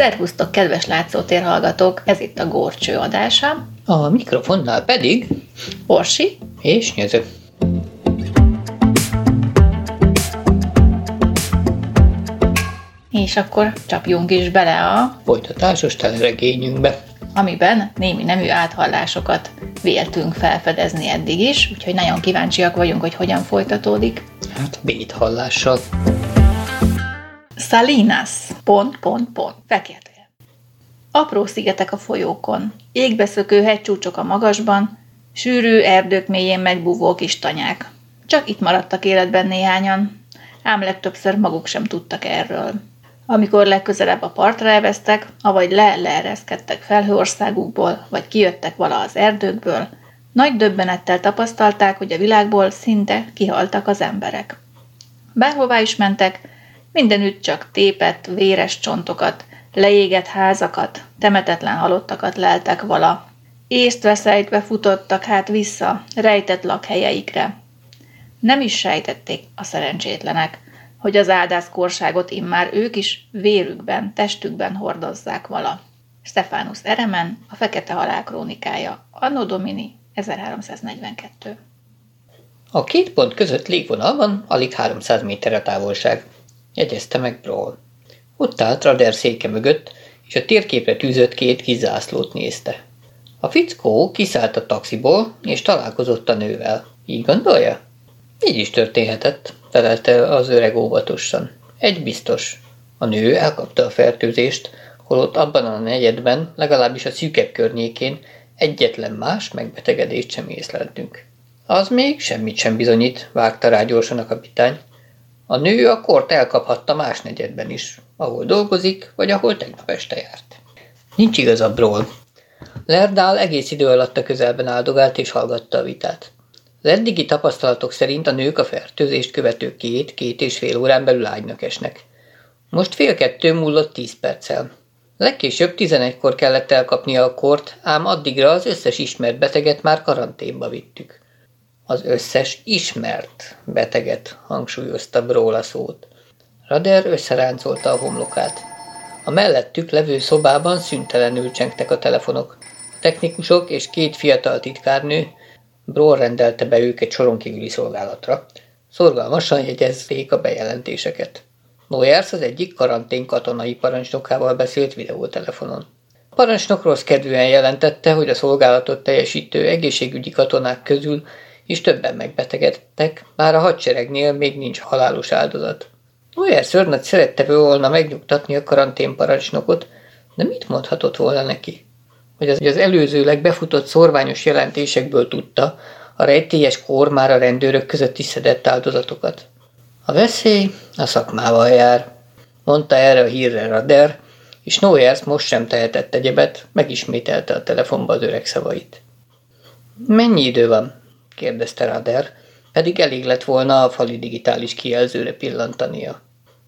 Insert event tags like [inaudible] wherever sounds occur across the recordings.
Szervusztok, kedves látszótér hallgatók! Ez itt a Górcső adása. A mikrofonnál pedig Orsi és nyező. És akkor csapjunk is bele a... Folytatásos teleregényünkbe. Amiben némi nemű áthallásokat véltünk felfedezni eddig is, úgyhogy nagyon kíváncsiak vagyunk, hogy hogyan folytatódik. Hát béthallással. Salinas. Pont, pont, pont. Fekete. Apró szigetek a folyókon, égbeszökő hegycsúcsok a magasban, sűrű erdők mélyén megbúvó kis tanyák. Csak itt maradtak életben néhányan, ám legtöbbször maguk sem tudtak erről. Amikor legközelebb a partra elvesztek, avagy le-leereszkedtek felhőországukból, vagy kijöttek vala az erdőkből, nagy döbbenettel tapasztalták, hogy a világból szinte kihaltak az emberek. Bárhová is mentek, mindenütt csak tépett, véres csontokat, leégett házakat, temetetlen halottakat leltek vala. Észt veszejtve futottak hát vissza, rejtett lakhelyeikre. Nem is sejtették a szerencsétlenek, hogy az áldászkorságot immár ők is vérükben, testükben hordozzák vala. Stefánus Eremen, a Fekete Halál krónikája, Anno Domini 1342. A két pont között légvonalban alig 300 méter a távolság, jegyezte meg Brawl. Ott állt Rader széke mögött, és a térképre tűzött két kizászlót nézte. A fickó kiszállt a taxiból, és találkozott a nővel. Így gondolja? Így is történhetett, felelte az öreg óvatosan. Egy biztos. A nő elkapta a fertőzést, holott abban a negyedben, legalábbis a szűkebb környékén egyetlen más megbetegedést sem észleltünk. Az még semmit sem bizonyít, vágta rá gyorsan a kapitány. A nő a kort elkaphatta más negyedben is, ahol dolgozik, vagy ahol tegnap este járt. Nincs igaz a bról. Lerdál egész idő alatt a közelben áldogált és hallgatta a vitát. Az eddigi tapasztalatok szerint a nők a fertőzést követő két-két és fél órán belül ágynak esnek. Most fél kettő múlott tíz perccel. Legkésőbb tizenegykor kellett elkapnia a kort, ám addigra az összes ismert beteget már karanténba vittük. Az összes ismert beteget, hangsúlyozta Bróla szót. Rader összeráncolta a homlokát. A mellettük levő szobában szüntelenül csengtek a telefonok. A technikusok és két fiatal titkárnő, Bról rendelte be őket soron szolgálatra. Szorgalmasan jegyezték a bejelentéseket. Noyers az egyik karantén katonai parancsnokával beszélt videótelefonon. A parancsnok rossz kedvűen jelentette, hogy a szolgálatot teljesítő egészségügyi katonák közül is többen megbetegedtek, bár a hadseregnél még nincs halálos áldozat. Noyer szörnöt szerette volna megnyugtatni a karanténparancsnokot, de mit mondhatott volna neki? Hogy az, hogy az előzőleg befutott szorványos jelentésekből tudta, a rejtélyes kor már a rendőrök között is szedett áldozatokat. A veszély a szakmával jár, mondta erre a hírre Rader, és Noyers most sem tehetett egyebet, megismételte a telefonba az öreg szavait. Mennyi idő van? Kérdezte Rader, pedig elég lett volna a fali digitális kijelzőre pillantania.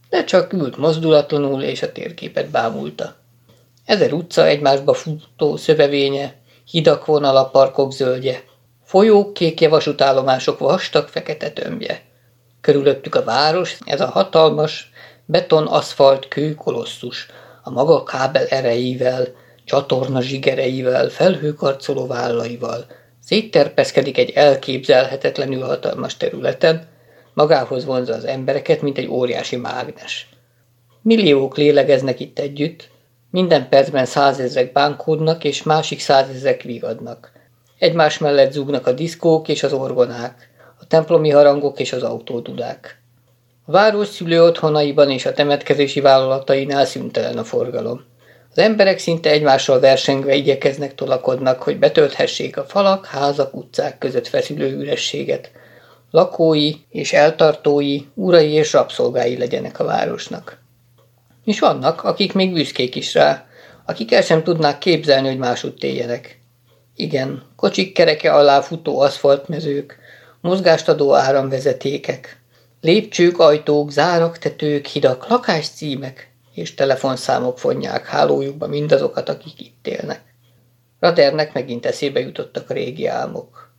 De csak ült mozdulatlanul, és a térképet bámulta. Ezer utca egymásba futó szövevénye, hidak vonala, parkok zöldje, folyók, kékje vasútállomások vastag fekete tömbje. Körülöttük a város, ez a hatalmas, beton-aszfalt kő kolosszus, a maga kábel erejével, csatorna zsigereivel, felhőkarcoló vállaival, Szétterpeszkedik egy elképzelhetetlenül hatalmas területen, magához vonza az embereket, mint egy óriási mágnes. Milliók lélegeznek itt együtt, minden percben százezrek bánkódnak, és másik százezrek vigadnak. Egymás mellett zúgnak a diszkók és az orgonák, a templomi harangok és az autódudák. A város szülő otthonaiban és a temetkezési vállalatainál szüntelen a forgalom. Az emberek szinte egymással versengve igyekeznek tolakodnak, hogy betölthessék a falak, házak, utcák között feszülő ürességet. Lakói és eltartói, urai és rabszolgái legyenek a városnak. És vannak, akik még büszkék is rá, akik el sem tudnák képzelni, hogy másút éljenek. Igen, kocsik kereke alá futó aszfaltmezők, mozgást adó áramvezetékek, lépcsők, ajtók, zárak, tetők, hidak, lakáscímek, és telefonszámok fonják hálójukba mindazokat, akik itt élnek. Radernek megint eszébe jutottak a régi álmok.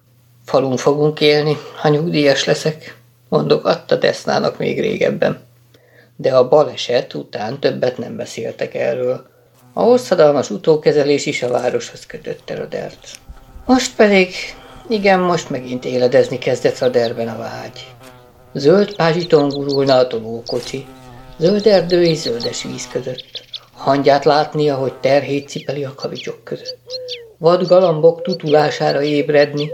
Falun fogunk élni, ha nyugdíjas leszek, mondok adta Desznának még régebben. De a baleset után többet nem beszéltek erről. A hosszadalmas utókezelés is a városhoz kötötte Radert. Most pedig, igen, most megint éledezni kezdett Raderben a vágy. Zöld pázsiton gurulna a tolókocsi, zöld erdő és zöldes víz között. Hangyát látni, ahogy terhét cipeli a kavicsok között. Vad galambok tutulására ébredni,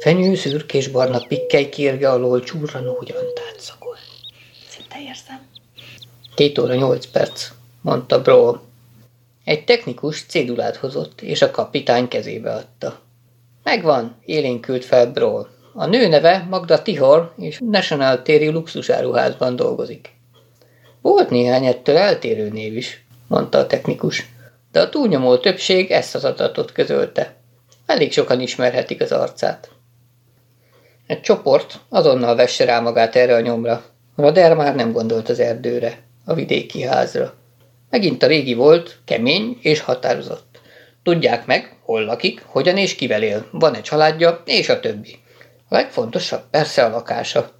fenyő szürkés barna pikkely kérge alól csúrranó gyantát szagol. Szinte érzem. Két óra nyolc perc, mondta Brawl. Egy technikus cédulát hozott, és a kapitány kezébe adta. Megvan, élénkült fel Brawl. A nő neve Magda Tihor, és National téri luxusáruházban dolgozik. Volt néhány ettől eltérő név is, mondta a technikus, de a túlnyomó többség ezt az adatot közölte. Elég sokan ismerhetik az arcát. Egy csoport azonnal vesse rá magát erre a nyomra. Rader már nem gondolt az erdőre, a vidéki házra. Megint a régi volt, kemény és határozott. Tudják meg, hol lakik, hogyan és kivel él, van egy családja, és a többi. A legfontosabb persze a lakása.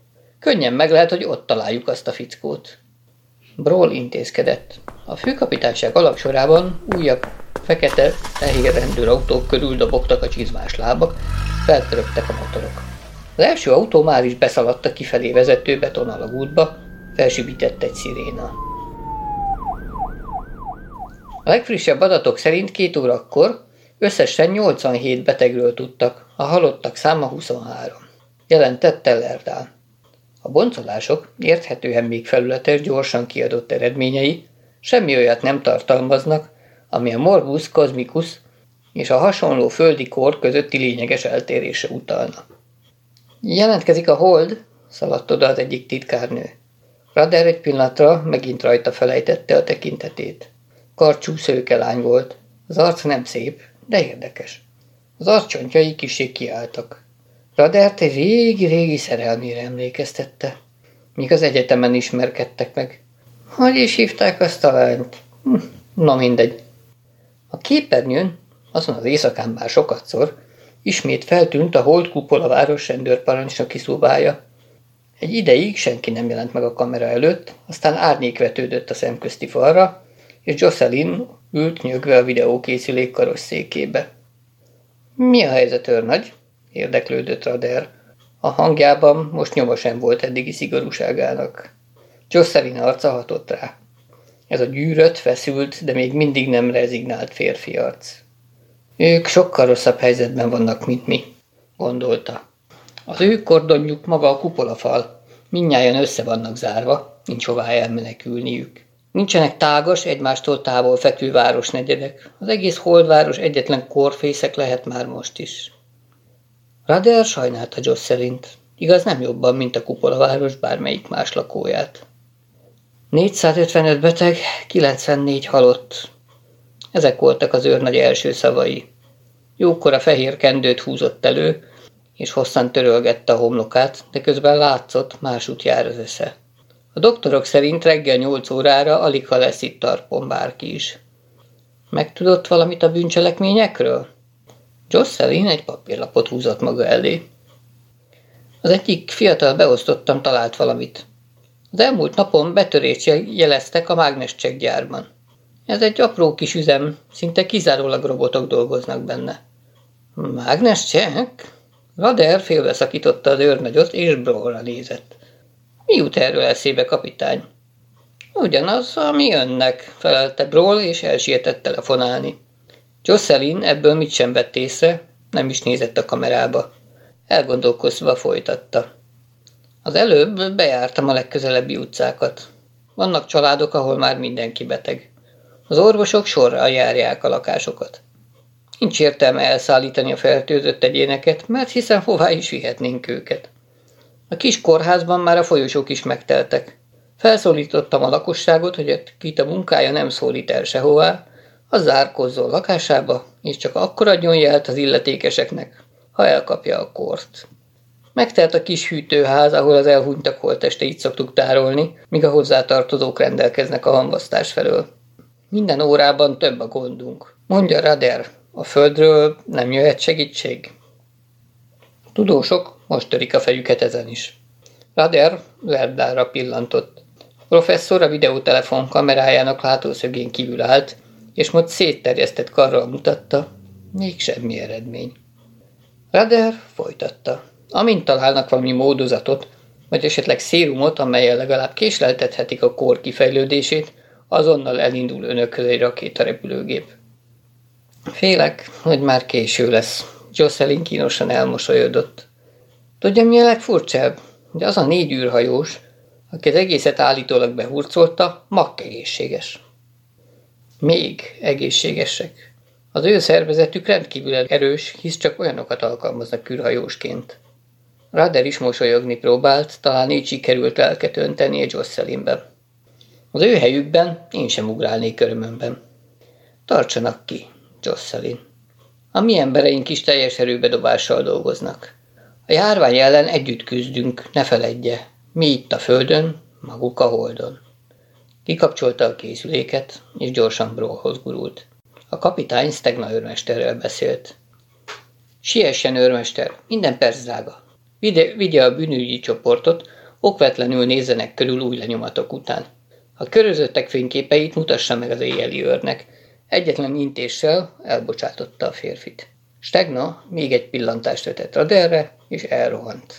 Könnyen meg lehet, hogy ott találjuk azt a fickót. Brawl intézkedett. A főkapitányság alapsorában újabb, fekete, fehér rendőrautók körül dobogtak a csizmás lábak, feltörögtek a motorok. Az első autó már is beszaladt a kifelé vezető betonalagútba, felsübített egy sziréna. A legfrissebb adatok szerint két órakor összesen 87 betegről tudtak, a halottak száma 23. Jelentette Lerdál. A boncolások érthetően még felületes, gyorsan kiadott eredményei semmi olyat nem tartalmaznak, ami a morbus cosmicus és a hasonló földi kor közötti lényeges eltérése utalna. Jelentkezik a hold, szaladt oda az egyik titkárnő. Rader egy pillanatra megint rajta felejtette a tekintetét. Karcsú szőkelány volt. Az arc nem szép, de érdekes. Az arccsontjai kisé kiálltak. Radert egy régi-régi szerelmére emlékeztette. Míg az egyetemen ismerkedtek meg. Hogy is hívták azt a lányt? Hm, na mindegy. A képernyőn, azon az éjszakán már sokatszor, ismét feltűnt a hold kupola város rendőrparancsnoki szobája. Egy ideig senki nem jelent meg a kamera előtt, aztán árnyék vetődött a szemközti falra, és Jocelyn ült nyögve a videókészülék karosszékébe. Mi a helyzet, őrnagy? Érdeklődött Rader. A hangjában most nyoma sem volt eddigi szigorúságának. Jocelyn arca hatott rá. Ez a gyűrött, feszült, de még mindig nem rezignált férfi arc. Ők sokkal rosszabb helyzetben vannak, mint mi, gondolta. Az ő kordonjuk maga a kupolafal. Mindnyájan össze vannak zárva, nincs hová elmenekülniük. Nincsenek tágas, egymástól távol fekvő városnegyedek. Az egész holdváros egyetlen korfészek lehet már most is. Rader sajnálta Joss szerint. Igaz nem jobban, mint a kupolaváros bármelyik más lakóját. 455 beteg, 94 halott. Ezek voltak az őrnagy első szavai. Jókora fehér kendőt húzott elő, és hosszan törölgette a homlokát, de közben látszott, másút jár az esze. A doktorok szerint reggel 8 órára alig ha lesz itt tarpon bárki is. Megtudott valamit a bűncselekményekről? Jocelyn egy papírlapot húzott maga elé. Az egyik fiatal beosztottam talált valamit. Az elmúlt napon betörést jeleztek a mágnescsek gyárban. Ez egy apró kis üzem, szinte kizárólag robotok dolgoznak benne. Mágnescsek? Rader félbeszakította az őrnagyot, és Brawlra nézett. Mi jut erről eszébe, kapitány? Ugyanaz, ami önnek, felelte Brawl, és elsietett telefonálni. Jocelyn ebből mit sem vett észre, nem is nézett a kamerába. Elgondolkozva folytatta. Az előbb bejártam a legközelebbi utcákat. Vannak családok, ahol már mindenki beteg. Az orvosok sorral járják a lakásokat. Nincs értelme elszállítani a fertőzött egyéneket, mert hiszen hová is vihetnénk őket. A kis kórházban már a folyosók is megteltek. Felszólítottam a lakosságot, hogy akit a munkája nem szólít el sehová, az zárkozzon lakásába, és csak akkor adjon jelt az illetékeseknek, ha elkapja a kort. Megtelt a kis hűtőház, ahol az elhunytak holtesteit szoktuk tárolni, míg a hozzátartozók rendelkeznek a hamvasztás felől. Minden órában több a gondunk. Mondja Rader, a földről nem jöhet segítség? Tudósok most törik a fejüket ezen is. Rader Lerdára pillantott. Professzor a videótelefon kamerájának látószögén kívül állt, és most szétterjesztett karral mutatta, még semmi eredmény. Rader folytatta. Amint találnak valami módozatot, vagy esetleg szérumot, amelyen legalább késleltethetik a kor kifejlődését, azonnal elindul önökhöz egy rakétarepülőgép. Félek, hogy már késő lesz. Jocelyn kínosan elmosolyodott. Tudja, mi a legfurcsább? De az a négy űrhajós, aki az egészet állítólag behurcolta, makk egészséges. Még egészségesek. Az ő szervezetük rendkívül erős, hisz csak olyanokat alkalmaznak űrhajósként. Rader is mosolyogni próbált, talán így sikerült lelket önteni egy Jocelynbe. Az ő helyükben én sem ugrálnék örömömben. Tartsanak ki, Jocelyn. A mi embereink is teljes erőbedobással dolgoznak. A járvány ellen együtt küzdünk, ne feledje. Mi itt a földön, maguk a holdon. Kikapcsolta a készüléket, és gyorsan Bróhoz gurult. A kapitány Stegna őrmesterrel beszélt. Siessen, őrmester, minden perc drága. Vigye, vigye a bűnügyi csoportot, okvetlenül nézzenek körül új lenyomatok után. A körözöttek fényképeit mutassa meg az éjjeli őrnek. Egyetlen intéssel elbocsátotta a férfit. Stegna még egy pillantást vetett Raderre, és elrohant.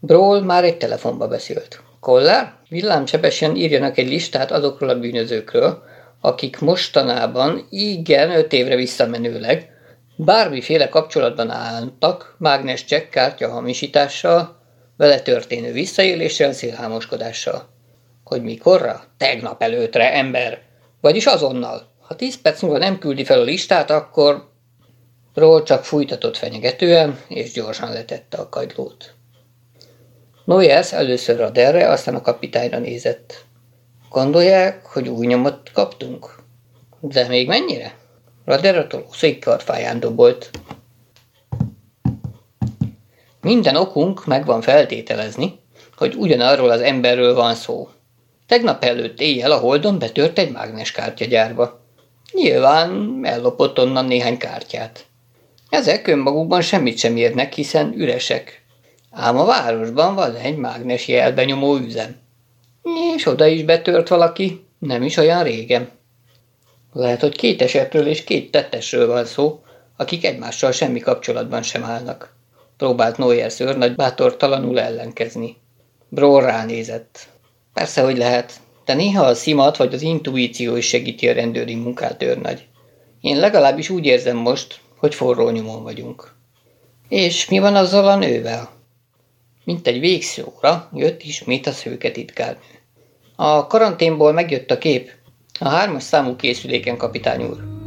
Brawl már egy telefonba beszélt. Kollár, villámsebesen írjanak egy listát azokról a bűnözőkről, akik mostanában igen öt évre visszamenőleg bármiféle kapcsolatban álltak mágnes csekkártya hamisítással, vele történő visszaéléssel, szélhámoskodással. Hogy mikorra? Tegnap előtre, ember! Vagyis azonnal. Ha tíz perc múlva nem küldi fel a listát, akkor... Ról csak fújtatott fenyegetően, és gyorsan letette a kagylót. Noyers először a derre, aztán a kapitányra nézett. Gondolják, hogy új nyomot kaptunk? De még mennyire? Rader a tolószék karfáján dobolt. Minden okunk meg van feltételezni, hogy ugyanarról az emberről van szó. Tegnap előtt éjjel a Holdon betört egy mágneskártyagyárba. Nyilván ellopott onnan néhány kártyát. Ezek önmagukban semmit sem érnek, hiszen üresek. Ám a városban van egy mágnes jelbenyomó üzem. És oda is betört valaki, nem is olyan régen. Lehet, hogy két esetről és két tettesről van szó, akik egymással semmi kapcsolatban sem állnak. Próbált Noyer szőr nagy bátortalanul ellenkezni. Bror ránézett. Persze, hogy lehet, de néha a szimat vagy az intuíció is segíti a rendőri munkát őrnagy. Én legalábbis úgy érzem most, hogy forró nyomon vagyunk. És mi van azzal a nővel? Mint egy végszóra jött ismét a szőke titkárnő. A karanténból megjött a kép. A hármas számú készüléken, kapitány úr.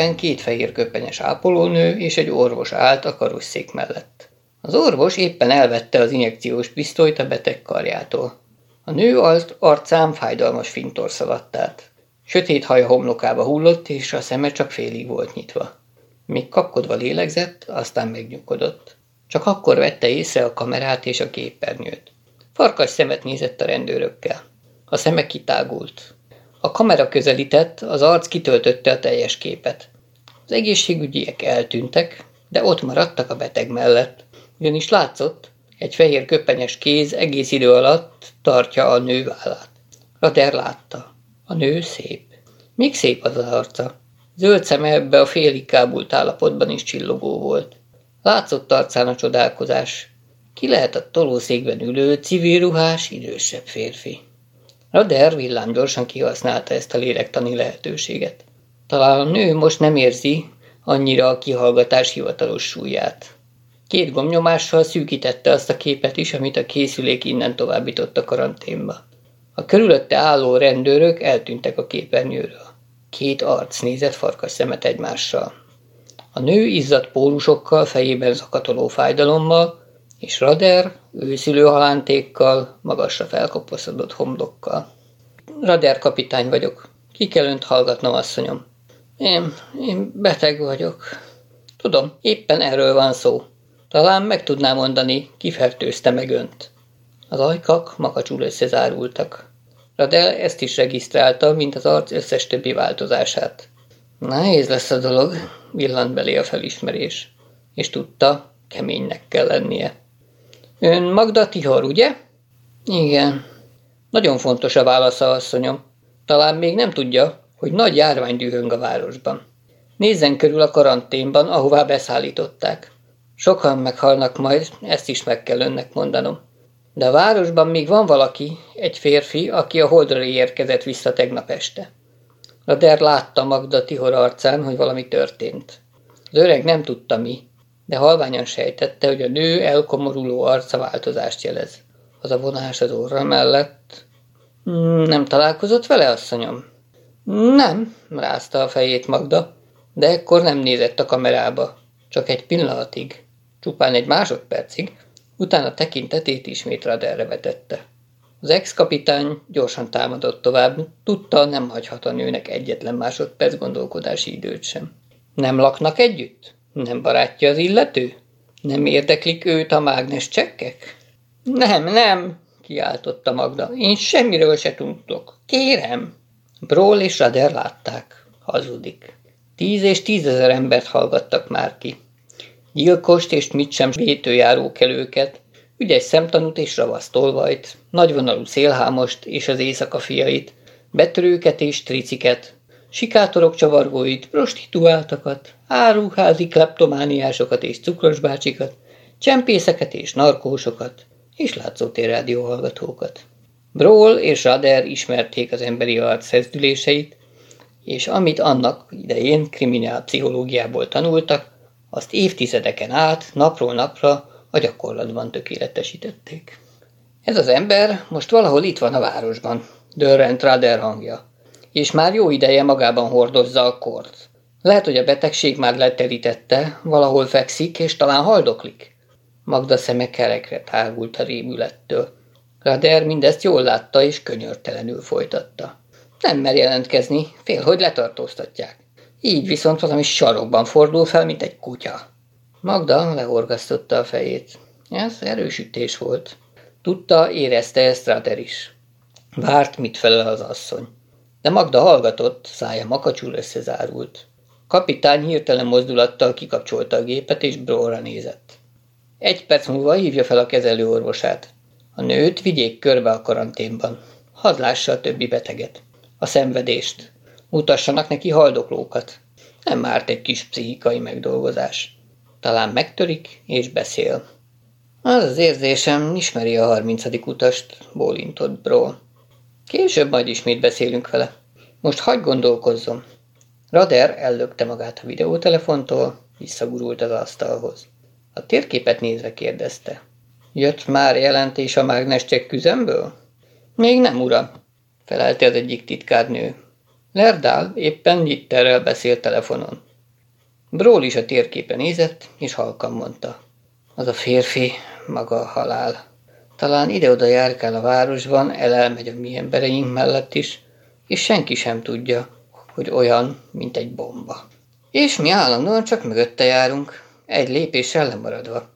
Képen két fehér köpenyes ápolónő és egy orvos állt a karosszék mellett. Az orvos éppen elvette az injekciós pisztolyt a beteg karjától. A nő alt arcán fájdalmas fintor szaladt át. Sötét haja homlokába hullott, és a szeme csak félig volt nyitva. Még kapkodva lélegzett, aztán megnyugodott. Csak akkor vette észre a kamerát és a képernyőt. Farkas szemet nézett a rendőrökkel. A szeme kitágult. A kamera közelített, az arc kitöltötte a teljes képet. Az egészségügyiek eltűntek, de ott maradtak a beteg mellett. Ugyanis látszott, egy fehér köpenyes kéz egész idő alatt tartja a nő vállát. Rader látta. A nő szép. Még szép az arca. Zöld szeme ebbe a félig kábult állapotban is csillogó volt. Látszott arcán a csodálkozás. Ki lehet a tolószékben ülő, civil ruhás, idősebb férfi. Rader villámgyorsan kihasználta ezt a lélektani lehetőséget. Talán a nő most nem érzi, annyira a kihallgatás hivatalos súlyát. Két gomnyomással szűkítette azt a képet is, amit a készülék innen továbbított a karanténba. A körülötte álló rendőrök eltűntek a képernyőről. Két arc nézett farkas szemet egymással. A nő izzadt pólusokkal, fejében zakatoló fájdalommal, és Rader őszülő halántékkal, magasra felkoposzodott homlokkal. Rader kapitány vagyok. Ki kell önt hallgatnom, asszonyom. Én, én beteg vagyok. Tudom, éppen erről van szó. Talán meg tudná mondani, ki fertőzte meg önt. Az ajkak makacsul összezárultak. Radel ezt is regisztrálta, mint az arc összes többi változását. Nehéz lesz a dolog, villant belé a felismerés. És tudta, keménynek kell lennie. Ön Magda Tihor, ugye? Igen. Nagyon fontos a válasza, asszonyom. Talán még nem tudja, hogy nagy járvány dühöng a városban. Nézzen körül a karanténban, ahová beszállították. Sokan meghalnak majd, ezt is meg kell önnek mondanom. De a városban még van valaki, egy férfi, aki a holdra érkezett vissza tegnap este. Rader látta Magda Tihor arcán, hogy valami történt. Az öreg nem tudta mi, de halványan sejtette, hogy a nő elkomoruló arca változást jelez. Az a vonás az orra mellett. Hmm, nem találkozott vele, asszonyom? Nem, rázta a fejét Magda, de ekkor nem nézett a kamerába. Csak egy pillanatig, csupán egy másodpercig, utána tekintetét ismét Raderre vetette. Az ex-kapitány gyorsan támadott tovább, tudta, nem hagyhat a nőnek egyetlen másodperc gondolkodási időt sem. Nem laknak együtt? Nem barátja az illető? Nem érdeklik őt a mágnes csekkek? Nem, nem, kiáltotta Magda. Én semmiről se tudtok. Kérem. Bról és Rader látták. Hazudik. Tíz és tízezer embert hallgattak már ki. Gyilkost és mit sem vétőjárókelőket, ügyes szemtanút és ravasztolvajt, nagyvonalú szélhámost és az éjszaka fiait, betörőket és triciket, sikátorok csavargóit, prostituáltakat, áruházi kleptomániásokat és cukrosbácsikat, csempészeket és narkósokat, és látszótér rádióhallgatókat. Brawl és Rader ismerték az emberi arc szezdüléseit, és amit annak idején kriminálpszichológiából tanultak, azt évtizedeken át, napról napra a gyakorlatban tökéletesítették. Ez az ember most valahol itt van a városban, dörrent Rader hangja, és már jó ideje magában hordozza a kort. Lehet, hogy a betegség már leterítette, valahol fekszik, és talán haldoklik. Magda szeme kerekre tágult a rémülettől. Rader mindezt jól látta, és könyörtelenül folytatta. Nem mer jelentkezni, fél, hogy letartóztatják. Így viszont valami sarokban fordul fel, mint egy kutya. Magda lehorgasztotta a fejét. Ez erősítés volt. Tudta, érezte ezt Rader is. Várt, mit felel az asszony. De Magda hallgatott, szája makacsul összezárult. Kapitány hirtelen mozdulattal kikapcsolta a gépet, és Bróra nézett. Egy perc múlva hívja fel a kezelőorvosát. A nőt vigyék körbe a karanténban. Hadd lássa a többi beteget. A szenvedést. Mutassanak neki haldoklókat. Nem árt egy kis pszichikai megdolgozás. Talán megtörik és beszél. Az az érzésem, ismeri a harmincadik utast, bólintott Bro. Később majd ismét beszélünk vele. Most hagyd gondolkozzom. Rader ellökte magát a videótelefontól, visszagurult az asztalhoz. A térképet nézve kérdezte. Jött már jelentés a mágnescsek küzemből? Még nem, uram, felelte az egyik titkárnő. Lerdál éppen Nyitterrel beszélt telefonon. Bról is a térképen nézett, és halkan mondta. Az a férfi, maga a halál. Talán ide-oda járkál a városban, elelmegy a mi embereink mellett is, és senki sem tudja, hogy olyan, mint egy bomba. És mi állandóan csak mögötte járunk, egy lépéssel lemaradva.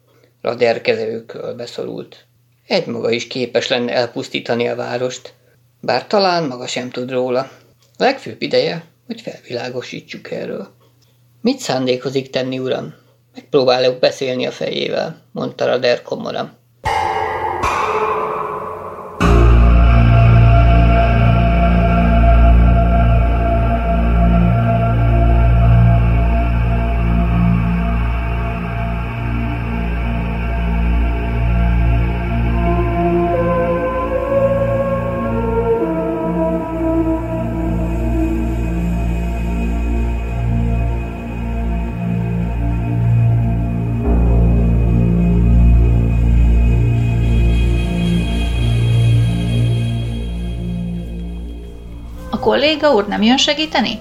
Rader kezelőkről beszorult. Egy maga is képes lenne elpusztítani a várost, bár talán maga sem tud róla. A legfőbb ideje, hogy felvilágosítsuk erről. Mit szándékozik tenni, uram? Megpróbálok beszélni a fejével, mondta Rader komoran. Kolléga úr nem jön segíteni?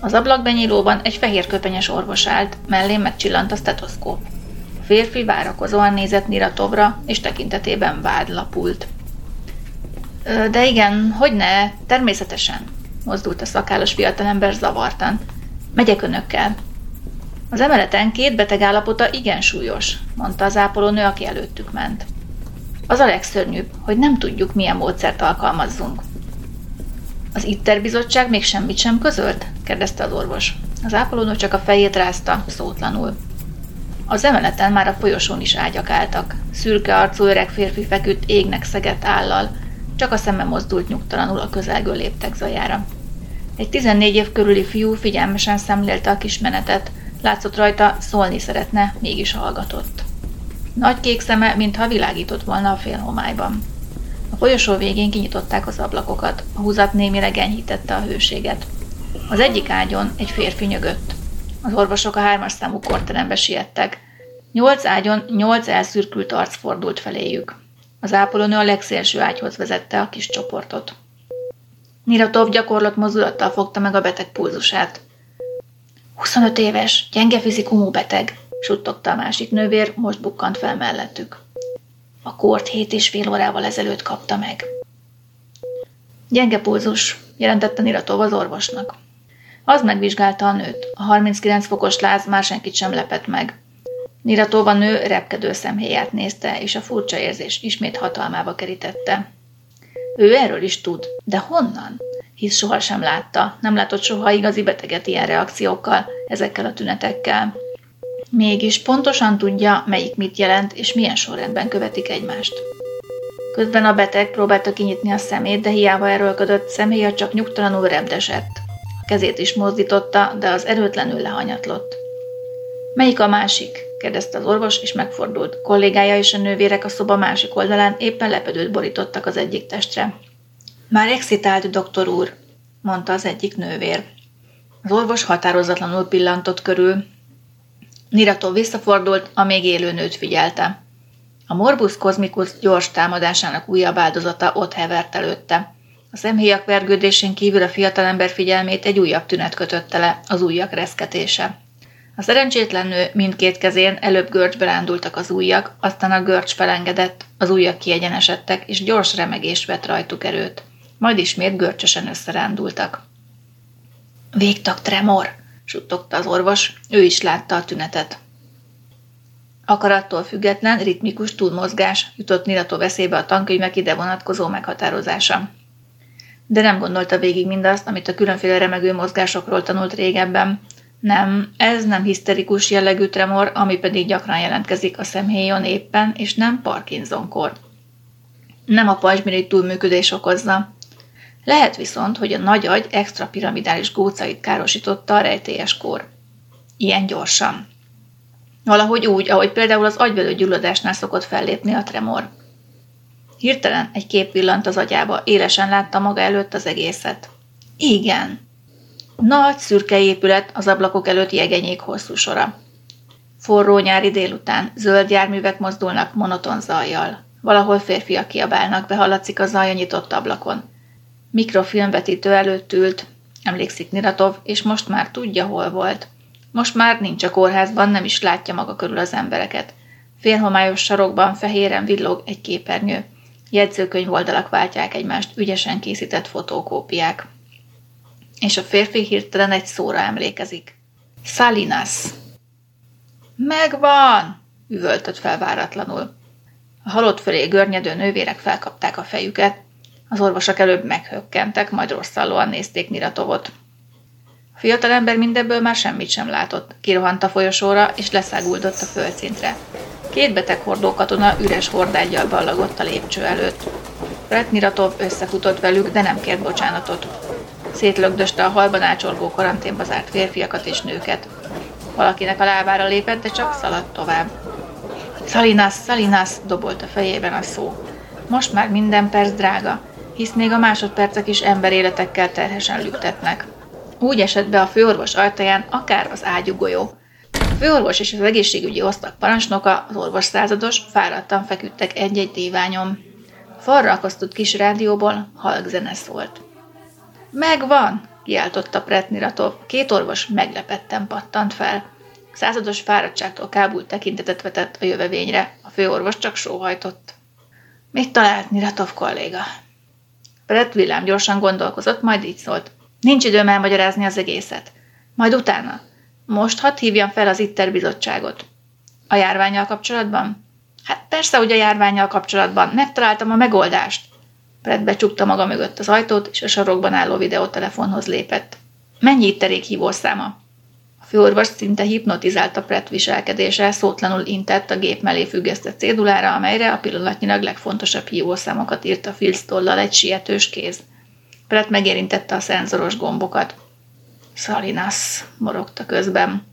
Az ablakbenyílóban egy fehér köpenyes orvos állt, mellé megcsillant a stetoszkóp. A férfi várakozóan nézett Niratovra, és tekintetében vád lapult. De igen, hogy ne, természetesen, mozdult a szakállas fiatalember zavartan. Megyek önökkel. Az emeleten két beteg állapota igen súlyos, mondta az ápolónő, aki előttük ment. Az a legszörnyűbb, hogy nem tudjuk, milyen módszert alkalmazzunk. Az Itterbizottság még semmit sem közölt? kérdezte az orvos. Az ápolónő csak a fejét rázta, szótlanul. Az emeleten már a folyosón is ágyak álltak. Szürke arcú öreg férfi feküdt égnek szegett állal, csak a szeme mozdult nyugtalanul a közelgő léptek zajára. Egy 14 év körüli fiú figyelmesen szemlélte a kismenetet, látszott rajta, szólni szeretne, mégis hallgatott. Nagy kék szeme, mintha világított volna a félhomályban. A folyosó végén kinyitották az ablakokat, a húzat némire enyhítette a hőséget. Az egyik ágyon egy férfi nyögött. Az orvosok a hármas számú korterembe siettek. Nyolc ágyon nyolc elszürkült arc fordult feléjük. Az ápolónő a legszélső ágyhoz vezette a kis csoportot. Niratov gyakorlott mozdulattal fogta meg a beteg pulzusát. 25 éves, gyenge fizikumú beteg, suttogta a másik nővér, most bukkant fel mellettük. A kort hét és fél órával ezelőtt kapta meg. Gyenge pulzus, jelentette Niratov az orvosnak. Az megvizsgálta a nőt. A 39 fokos láz már senkit sem lepett meg. Niratov a nő repkedő szemhéját nézte, és a furcsa érzés ismét hatalmába kerítette. Ő erről is tud, de honnan? Hisz sohasem látta, nem látott soha igazi beteget ilyen reakciókkal, ezekkel a tünetekkel. Mégis pontosan tudja, melyik mit jelent, és milyen sorrendben követik egymást. Közben a beteg próbálta kinyitni a szemét, de hiába erőlködött, személye csak nyugtalanul repdesett. A kezét is mozdította, de az erőtlenül lehanyatlott. Melyik a másik? kérdezte az orvos, és megfordult. Kollégája és a nővérek a szoba másik oldalán éppen lepedőt borítottak az egyik testre. Már excitált, doktor úr, mondta az egyik nővér. Az orvos határozatlanul pillantott körül, Nirató visszafordult, a még élő nőt figyelte. A Morbus kozmikus gyors támadásának újabb áldozata ott hevert előtte. A szemhéjak vergődésén kívül a fiatalember figyelmét egy újabb tünet kötötte le, az ujjak reszketése. A szerencsétlen nő mindkét kezén előbb görcsbe rándultak az ujjak, aztán a görcs felengedett, az ujjak kiegyenesedtek, és gyors remegés vett rajtuk erőt. Majd ismét görcsösen összerándultak. Végtag tremor, suttogta az orvos, ő is látta a tünetet. Akarattól független, ritmikus túlmozgás jutott Nirató veszélybe a tankönyvek ide vonatkozó meghatározása. De nem gondolta végig mindazt, amit a különféle remegő mozgásokról tanult régebben. Nem, ez nem hiszterikus jellegű tremor, ami pedig gyakran jelentkezik a szemhéjon éppen, és nem Parkinson-kor. Nem a pajzsmirigy túlműködés okozza, lehet viszont, hogy a nagy agy extrapiramidális gócait károsította a rejtélyes kor. Ilyen gyorsan. Valahogy úgy, ahogy például az agyvelő gyulladásnál szokott fellépni a tremor. Hirtelen egy kép villant az agyába, élesen látta maga előtt az egészet. Igen. Nagy, szürke épület, az ablakok előtt jegenyék hosszú sora. Forró nyári délután, zöld járművek mozdulnak monoton zajjal. Valahol férfiak kiabálnak, behallatszik a zaj a nyitott ablakon mikrofilmvetítő előtt ült, emlékszik Niratov, és most már tudja, hol volt. Most már nincs a kórházban, nem is látja maga körül az embereket. Félhomályos sarokban fehéren villog egy képernyő. Jegyzőkönyv oldalak váltják egymást, ügyesen készített fotókópiák. És a férfi hirtelen egy szóra emlékezik. Salinas. Megvan! üvöltött fel váratlanul. A halott fölé görnyedő nővérek felkapták a fejüket, az orvosok előbb meghökkentek, majd rosszallóan nézték Niratovot. A fiatalember mindebből már semmit sem látott. Kirohant a folyosóra, és leszáguldott a földszintre. Két beteg hordó katona üres hordágyjal ballagott a lépcső előtt. Brett Niratov összefutott velük, de nem kért bocsánatot. Szétlögdöste a halban ácsorgó karanténba zárt férfiakat és nőket. Valakinek a lábára lépett, de csak szaladt tovább. Salinas, Salinas, dobolt a fejében a szó. Most már minden perc drága hisz még a másodpercek is emberéletekkel terhesen lüktetnek. Úgy esett be a főorvos ajtaján akár az ágyugolyó. A főorvos és az egészségügyi osztag parancsnoka, az orvos százados, fáradtan feküdtek egy-egy díványon. Falra akasztott kis rádióból halk zene szólt. Megvan, kiáltotta Pretniratov. Két orvos meglepetten pattant fel. Százados fáradtságtól kábult tekintetet vetett a jövevényre, a főorvos csak sóhajtott. Mit talált Niratov kolléga? Brett villám gyorsan gondolkozott, majd így szólt. Nincs időm elmagyarázni az egészet. Majd utána. Most hadd hívjam fel az ITER bizottságot. A járványjal kapcsolatban? Hát persze, hogy a járványjal kapcsolatban. Megtaláltam a megoldást. Brett becsukta maga mögött az ajtót, és a sarokban álló videótelefonhoz lépett. Mennyi itterék hívószáma? Főorvos szinte hipnotizálta Brett viselkedése, szótlanul intett a gép mellé függesztett cédulára, amelyre a pillanatnyilag legfontosabb hívószámokat írta filctollal egy sietős kéz. Brett megérintette a szenzoros gombokat. Szalinas, morogta közben.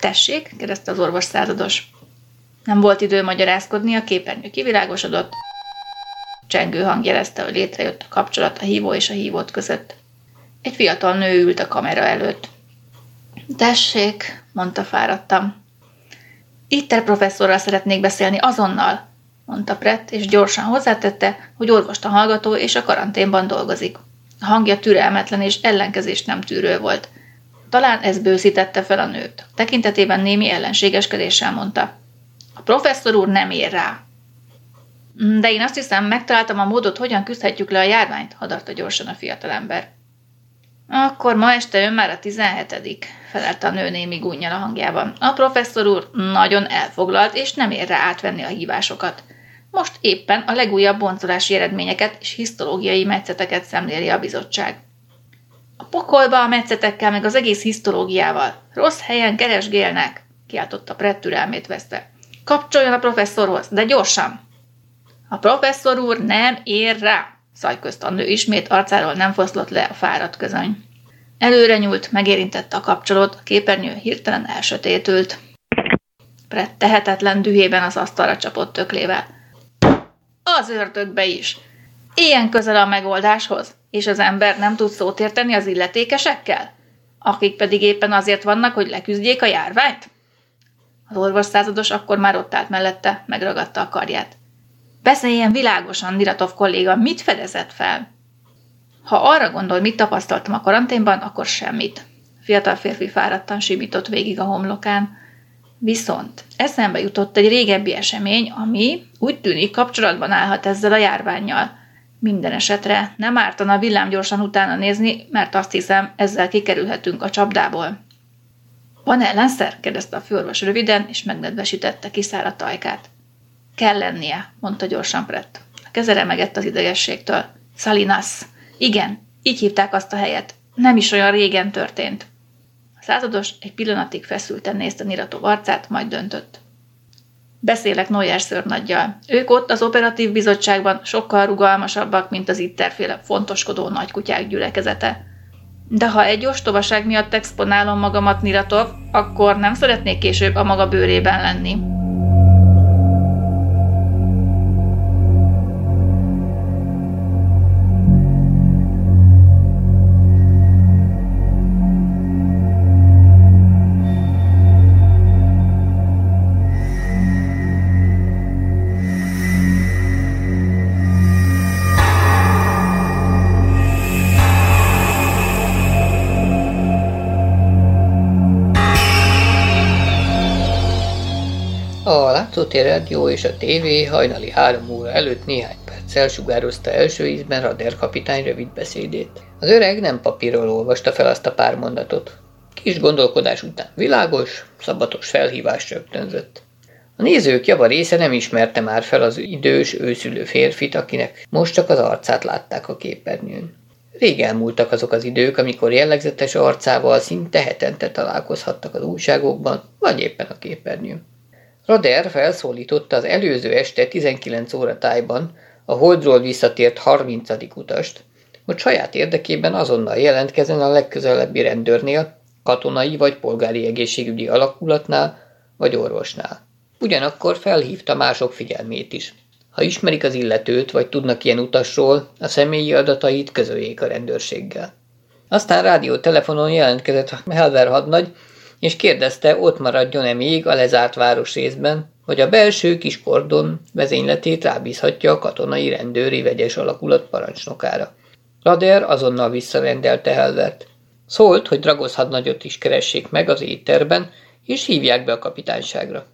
Tessék? kérdezte az orvos százados. Nem volt idő magyarázkodni, a képernyő kivilágosodott. Csengő hang jelezte, hogy létrejött a kapcsolat a hívó és a hívót között. Egy fiatal nő ült a kamera előtt. Tessék, mondta fáradtam. Itter professzorral szeretnék beszélni azonnal, mondta Brett, és gyorsan hozzátette, hogy orvosta hallgató és a karanténban dolgozik. A hangja türelmetlen és ellenkezést nem tűrő volt. Talán ez bőszítette fel a nőt. Tekintetében némi ellenségeskedéssel mondta. A professzor úr nem ér rá. De én azt hiszem, megtaláltam a módot, hogyan küzdhetjük le a járványt, hadarta gyorsan a fiatalember. Akkor ma este ön már a 17 felelte a nő némi gúnyjal a hangjában. A professzor úr nagyon elfoglalt, és nem ér rá átvenni a hívásokat. Most éppen a legújabb boncolási eredményeket és hisztológiai metszeteket szemléli a bizottság. A pokolba a metszetekkel, meg az egész hisztológiával. Rossz helyen keresgélnek, kiáltotta Brett türelmét veszte. Kapcsoljon a professzorhoz, de gyorsan! A professzor úr nem ér rá, szajközt a nő ismét, arcáról nem foszlott le a fáradt közöny. Előre nyúlt, megérintette a kapcsolót, a képernyő hirtelen elsötétült. Brett tehetetlen dühében az asztalra csapott töklével. Az ördögbe is! Ilyen közel a megoldáshoz, és az ember nem tud szót érteni az illetékesekkel? Akik pedig éppen azért vannak, hogy leküzdjék a járványt? Az orvos százados akkor már ott állt mellette, megragadta a karját. Beszéljen világosan, Niratov kolléga, mit fedezett fel? Ha arra gondol, mit tapasztaltam a karanténban, akkor semmit. Fiatal férfi fáradtan simított végig a homlokán. Viszont eszembe jutott egy régebbi esemény, ami úgy tűnik kapcsolatban állhat ezzel a járványjal. Minden esetre nem ártana villámgyorsan utána nézni, mert azt hiszem, ezzel kikerülhetünk a csapdából. Van ellenszer? kérdezte a főorvos röviden, és megnedvesítette kiszáradt ajkát. Kell lennie, mondta gyorsan Brett. A keze remegett az idegességtől. Salinas. Igen, így hívták azt a helyet. Nem is olyan régen történt. A százados egy pillanatig feszülten nézte Niratov arcát, majd döntött. Beszélek Noyer szörnaggyal. Ők ott az operatív bizottságban sokkal rugalmasabbak, mint az itterféle fontoskodó nagykutyák gyülekezete. De ha egy ostobaság miatt exponálom magamat Niratov, akkor nem szeretnék később a maga bőrében lenni. Látszótér rádió és a tévé hajnali három óra előtt néhány perccel sugározta első ízben Rader kapitány rövid beszédét. Az öreg nem papírról olvasta fel azt a pár mondatot. Kis gondolkodás után világos, szabatos felhívást rögtönzött. A nézők java része nem ismerte már fel az idős, őszülő férfit, akinek most csak az arcát látták a képernyőn. Rég elmúltak azok az idők, amikor jellegzetes arcával szinte hetente találkozhattak az újságokban, vagy éppen a képernyőn. Rader felszólította az előző este 19 óra tájban a Holdról visszatért 30. utast, hogy saját érdekében azonnal jelentkezzen a legközelebbi rendőrnél, katonai vagy polgári egészségügyi alakulatnál vagy orvosnál. Ugyanakkor felhívta mások figyelmét is. Ha ismerik az illetőt, vagy tudnak ilyen utasról, a személyi adatait közöljék a rendőrséggel. Aztán rádiótelefonon jelentkezett Helver hadnagy, és kérdezte, ott maradjon-e még a lezárt városrészben, vagy a belső kis kordon vezényletét rábízhatja a katonai rendőri vegyes alakulat parancsnokára. Rader azonnal visszarendelte Helvert. Szólt, hogy Dragosz hadnagyot is keressék meg az étterben, és hívják be a kapitányságra.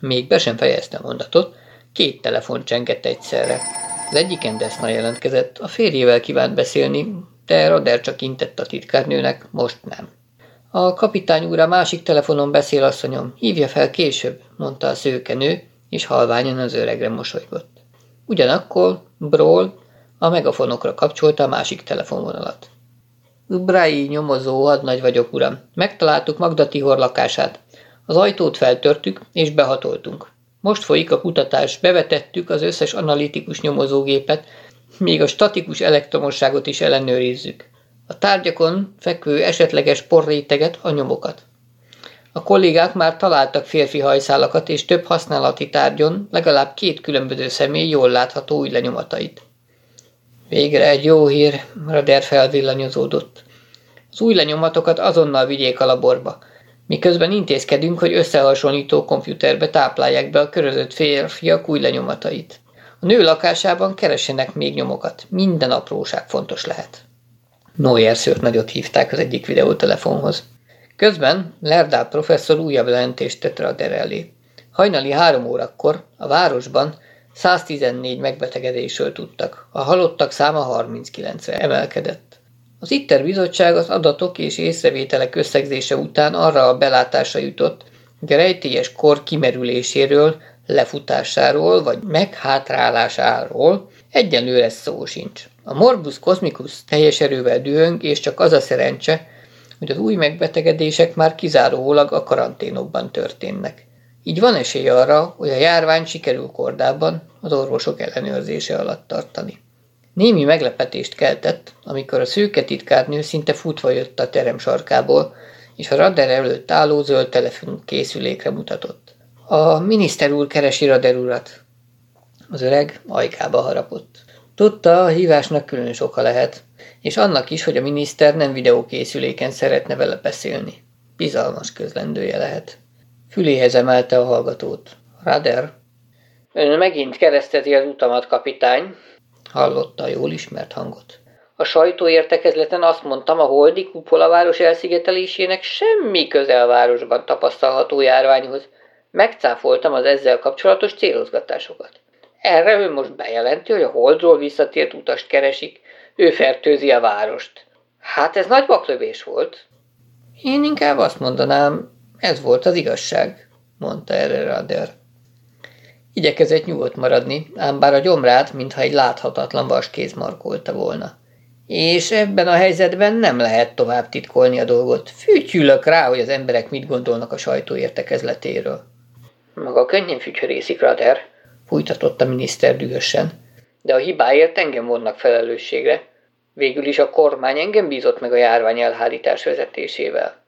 Még be sem fejezte mondatot, két telefon csengett egyszerre. Az egyiken Deszna jelentkezett, a férjével kívánt beszélni, de Rader csak intett a titkárnőnek, most nem. A kapitány úr a másik telefonon beszél, asszonyom, hívja fel később, mondta a szőkenő, és halványan az öregre mosolygott. Ugyanakkor Brawl a megafonokra kapcsolta a másik telefonvonalat. Brai nyomozó, hadnagy vagyok, uram. Megtaláltuk Magda Tihor lakását. Az ajtót feltörtük, és behatoltunk. Most folyik a kutatás, bevetettük az összes analitikus nyomozógépet, még a statikus elektromosságot is ellenőrizzük. A tárgyakon fekvő esetleges porréteget, a nyomokat. A kollégák már találtak férfi hajszálakat, és több használati tárgyon legalább két különböző személy jól látható új lenyomatait. Végre egy jó hír, Rader felvillanyozódott. Az új lenyomatokat azonnal vigyék a laborba, miközben intézkedünk, hogy összehasonlító komputerbe táplálják be a körözött férfiak új lenyomatait. A nő lakásában keresenek még nyomokat, minden apróság fontos lehet. Noyer szőrt nagyot hívták az egyik videótelefonhoz. Közben Lerdál professzor újabb jelentést tett Rader elé. Hajnali három órakor a városban 114 megbetegedésről tudtak, a halottak száma 39-re emelkedett. Az ITER bizottság az adatok és észrevételek összegzése után arra a belátásra jutott, hogy a rejtélyes kor kimerüléséről, lefutásáról vagy meghátrálásáról egyenlőre szó sincs. A Morbus Cosmicus teljes erővel dühöng, és csak az a szerencse, hogy az új megbetegedések már kizárólag a karanténokban történnek. Így van esély arra, hogy a járvány sikerül kordában az orvosok ellenőrzése alatt tartani. Némi meglepetést keltett, amikor a szőke titkárnő szinte futva jött a terem sarkából, és a radar előtt álló zöld telefon készülékre mutatott. A miniszter úr keresi radar urat. Az öreg ajkába harapott. Tudta, a hívásnak különös oka lehet, és annak is, hogy a miniszter nem videókészüléken szeretne vele beszélni. Bizalmas közlendője lehet. Füléhez emelte a hallgatót. Rader. Ön megint keresztezi az utamat, kapitány, hallotta a jól ismert hangot. A sajtóértekezleten azt mondtam, a holdi kupola város elszigetelésének semmi közel városban tapasztalható járványhoz. Megcáfoltam az ezzel kapcsolatos célozgatásokat. Erre ő most bejelenti, hogy a holdról visszatért utast keresik, ő fertőzi a várost. Hát ez nagy baklövés volt. Én inkább azt mondanám, ez volt az igazság, mondta erre Rader. Igyekezett nyugodt maradni, ám bár a gyomrát, mintha egy láthatatlan vaskéz markolta volna. És ebben a helyzetben nem lehet tovább titkolni a dolgot. Fütyülök rá, hogy az emberek mit gondolnak a sajtó értekezletéről. Maga könnyen fütyörészik, Rader, fújtatott a miniszter dühösen. De a hibáért engem vonnak felelősségre. Végül is a kormány engem bízott meg a járvány elhárítás vezetésével.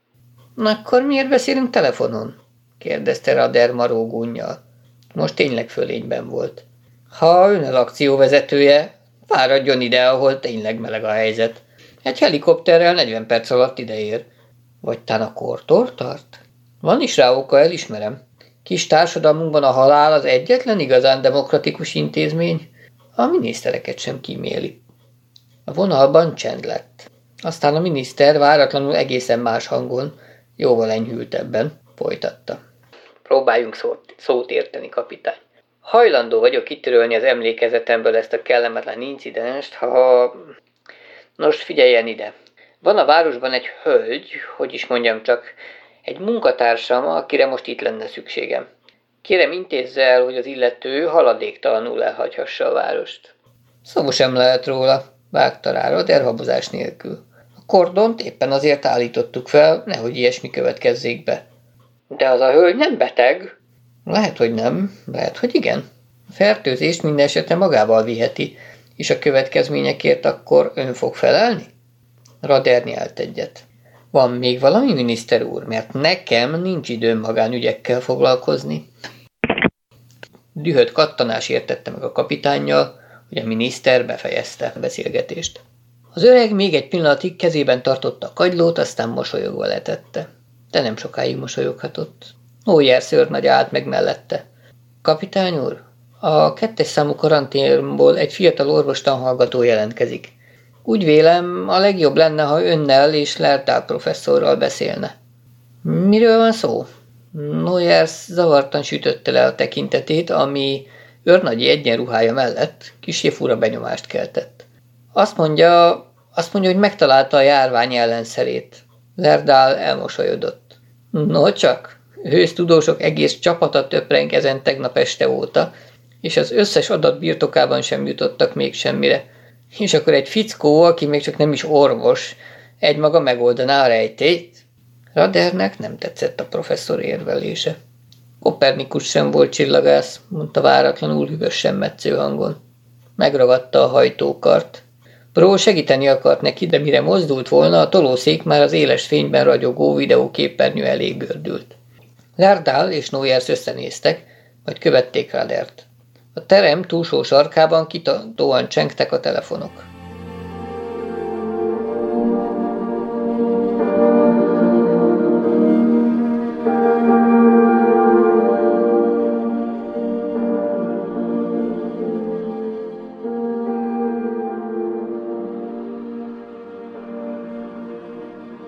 Akkor miért beszélünk telefonon? kérdezte Rader marógunnyal. Most tényleg fölényben volt. Ha ön az akcióvezetője, fáradjon ide, ahol tényleg meleg a helyzet. Egy helikopterrel 40 perc alatt ideér. Vagy tán a kortor tart? Van is rá oka, elismerem. Kis társadalmunkban a halál az egyetlen igazán demokratikus intézmény, a minisztereket sem kíméli. A vonalban csend lett. Aztán a miniszter váratlanul egészen más hangon, jóval enyhültebben folytatta. Próbáljunk szót, szót érteni, kapitány. Hajlandó vagyok kitörölni az emlékezetemből ezt a kellemetlen incidenst, ha... Nos, figyeljen ide. Van a városban egy hölgy, hogy is mondjam csak, egy munkatársam, akire most itt lenne szükségem. Kérem intézze el, hogy az illető haladéktalanul elhagyhassa a várost. Szó sem lehet róla, vágta rá Roder habozás nélkül. A kordont éppen azért állítottuk fel, nehogy ilyesmi következzék be. De az a hölgy nem beteg? Lehet, hogy nem, lehet, hogy igen. A fertőzést minden esetre magával viheti, és a következményekért akkor ön fog felelni? Rader nyelt egyet. Van még valami, miniszter úr, mert nekem nincs időm magánügyekkel foglalkozni. Dühött kattanás értette meg a kapitánnyal, hogy a miniszter befejezte a beszélgetést. Az öreg még egy pillanatig kezében tartotta a kagylót, aztán mosolyogva letette. De nem sokáig mosolyoghatott. Ójer szőrnagy állt meg mellette. Kapitány úr, a kettes számú karanténból egy fiatal orvostan hallgató jelentkezik. Úgy vélem, a legjobb lenne, ha önnel és Lertál professzorral beszélne. Miről van szó? Noyers zavartan sütötte le a tekintetét, ami őrnagyi egyenruhája mellett kisé fura benyomást keltett. Azt mondja, azt mondja, hogy megtalálta a járvány ellenszerét. Lerdál elmosolyodott. No csak, hőztudósok egész csapata töprenk ezen tegnap este óta, és az összes adat birtokában sem jutottak még semmire. És akkor egy fickó, aki még csak nem is orvos, egymaga megoldaná a rejtét? Radernek nem tetszett a professzor érvelése. Kopernikus sem volt csillagász, mondta váratlanul hűvösen metsző hangon. Megragadta a hajtókart. Pró segíteni akart neki, de mire mozdult volna, a tolószék már az éles fényben ragyogó videóképernyő elé gördült. Lardál és Noyers összenéztek, majd követték Radert. A terem túlsó sarkában kitatóan csengtek a telefonok.